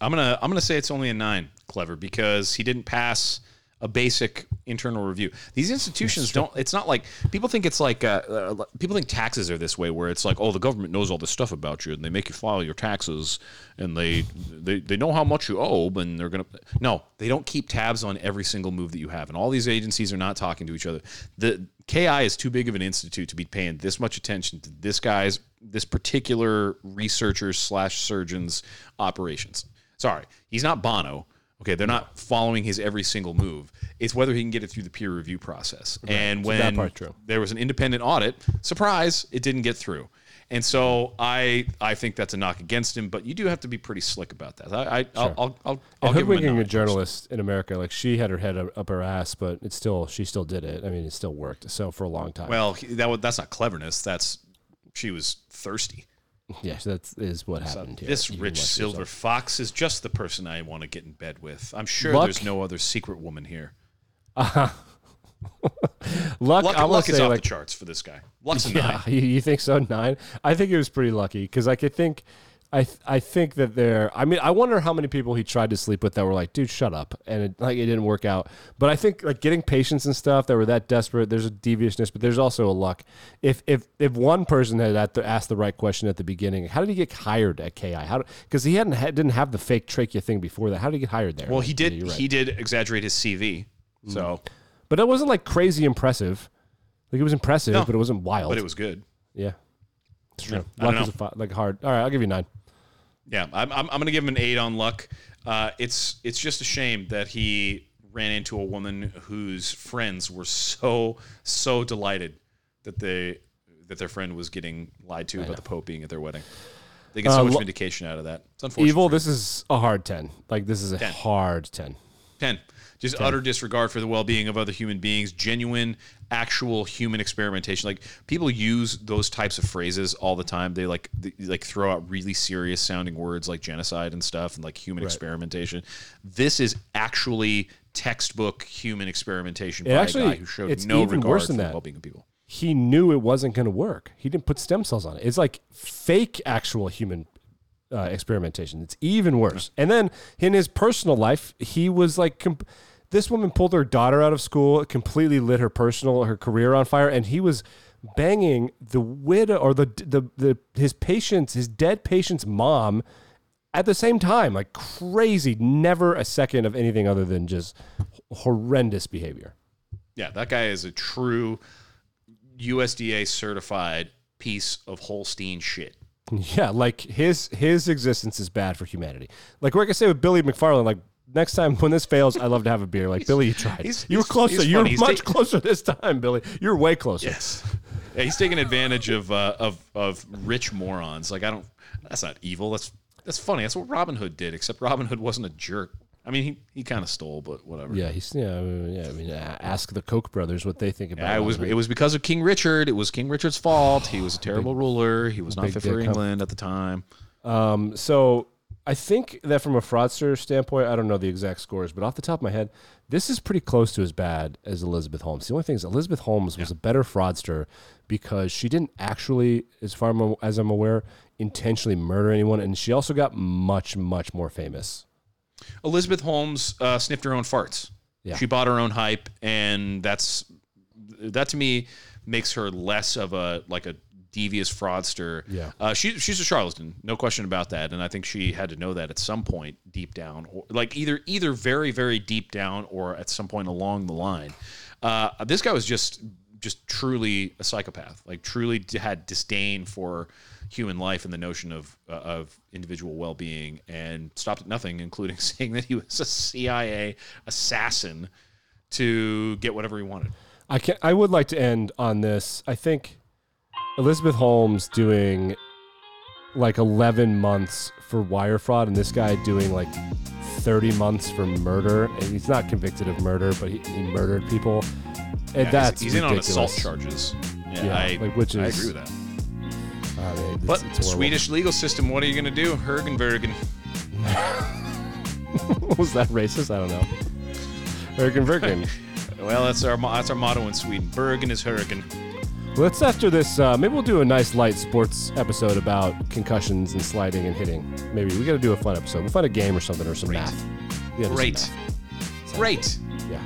I'm gonna I'm gonna say it's only a nine, clever, because he didn't pass a basic internal review. These institutions don't. It's not like people think it's like uh, uh, people think taxes are this way, where it's like, oh, the government knows all this stuff about you, and they make you file your taxes, and they they, they know how much you owe, and they're gonna. No, they don't keep tabs on every single move that you have, and all these agencies are not talking to each other. The KI is too big of an institute to be paying this much attention to this guy's this particular researcher slash surgeon's operations. Sorry, he's not Bono. Okay, they're not following his every single move. It's whether he can get it through the peer review process. And So when that part true. there was an independent audit, surprise, it didn't get through. And so I I think that's a knock against him, but you do have to be pretty slick about that. I, I I'll, I'll, I'll, I'll And give him a a journalist in America, like she had her head up her ass, but it's still she still did it. I mean, it still worked. So for a long time. Well, that that's not cleverness. That's she was thirsty. Yes, that is what happened here. This You rich silver yourself. fox is just the person I want to get in bed with. I'm sure Luck- there's no other secret woman here. Uh, luck, Luck, I'm gonna luck is say off like the charts for this guy. Luck's a Yeah, nine. you, you think so? Nine? I think it was pretty lucky because like I could think, I th- I think that there. I mean, I wonder how many people he tried to sleep with that were like, "Dude, shut up," and it, like it didn't work out. But I think like getting patients and stuff that were that desperate. There's a deviousness, but there's also a luck. If if if one person had at the, asked the right question at the beginning, how did he get hired at KI? How because he hadn't had, didn't have the fake trachea thing before that. How did he get hired there? Well, he did. you're right. He did exaggerate his CV. Mm. So, but it wasn't like crazy impressive. Like it was impressive, No. but it wasn't wild. but it was good. yeah, it's true. Don't Luck is a like hard. All right, I'll give you nine. Yeah, I'm, I'm, I'm going to give him an eight on luck. Uh, it's it's just a shame that he ran into a woman whose friends were so so delighted that they that their friend was getting lied to about the Pope being at their wedding. They get so Uh, much vindication out of that. It's unfortunate. Evil. This is a hard ten. Like this is a 10. hard ten. 10. Just utter disregard for the well being of other human beings, genuine, actual human experimentation. Like people use those types of phrases all the time. They like they, like throw out really serious sounding words like genocide and stuff and like human experimentation. This is actually textbook human experimentation It by actually- a guy who showed no regard worse for the well being of people. He knew it wasn't going to work. He didn't put stem cells on it. It's like fake actual human uh, experimentation. It's even worse. And then in his personal life, he was like. Comp- this woman pulled her daughter out of school, completely lit her personal her career on fire, and he was banging the widow or the the, the his patient's his dead patient's mom at the same time, like crazy. Never a second of anything other than just horrendous behavior. Yeah, that guy is a true USDA certified piece of Holstein shit. Yeah, like his his existence is bad for humanity. Like like I say with Billy McFarland, like next time when this fails, I love to have a beer. Like Billy, you tried. he's- you were he's- closer. he's You were funny. He's much ta- closer this time, Billy. You're way closer. Yes. Yeah, he's taking advantage of uh, of of rich morons. Like I don't. That's not evil. That's that's funny. That's what Robin Hood did. Except Robin Hood wasn't a jerk. I mean, he, he kind of stole, but whatever. Yeah, he's yeah, I mean, yeah. I mean, ask the Koch brothers what they think about. Yeah, it was it was because of King Richard. It was King Richard's fault. He was a terrible ruler. He was not fit for dick, huh? England at the time. Um, so I think that from a fraudster standpoint, I don't know the exact scores, but off the top of my head, this is pretty close to as bad as Elizabeth Holmes. The only thing is Elizabeth Holmes was a better fraudster because she didn't actually, as far as I'm aware, intentionally murder anyone, and she also got much, much more famous. Elizabeth Holmes uh, sniffed her own farts. Yeah. She bought her own hype, and that's that to me makes her less of a like a devious fraudster. Yeah. uh, she, she's a charlatan, no question about that. And I think she had to know that at some point deep down, or like either either very very deep down or at some point along the line. Uh, this guy was just just truly a psychopath. Like truly had disdain for human life and the notion of uh, of individual well being, and stopped at nothing, including saying that he was a CIA assassin to get whatever he wanted. I can I would like to end on this. I think Elizabeth Holmes doing like 11 months for wire fraud and this guy doing like 30 months for murder and he's not convicted of murder but he, he murdered people and Yeah, he's- that's he's, in on assault charges. Yeah, Yeah, I, like, which I agree with that. Ah, mean, it's- But it's. Swedish legal system, what are you going to do? Hergenbergen. was that racist I don't know Bergen Bergen Well, that's our that's our motto in Sweden. Bergen is Hergen. Let's after this uh, maybe we'll do a nice light sports episode about concussions and sliding and hitting maybe we got to do a fun episode we'll find a game or something or some Great. math do Great. Great. Yeah.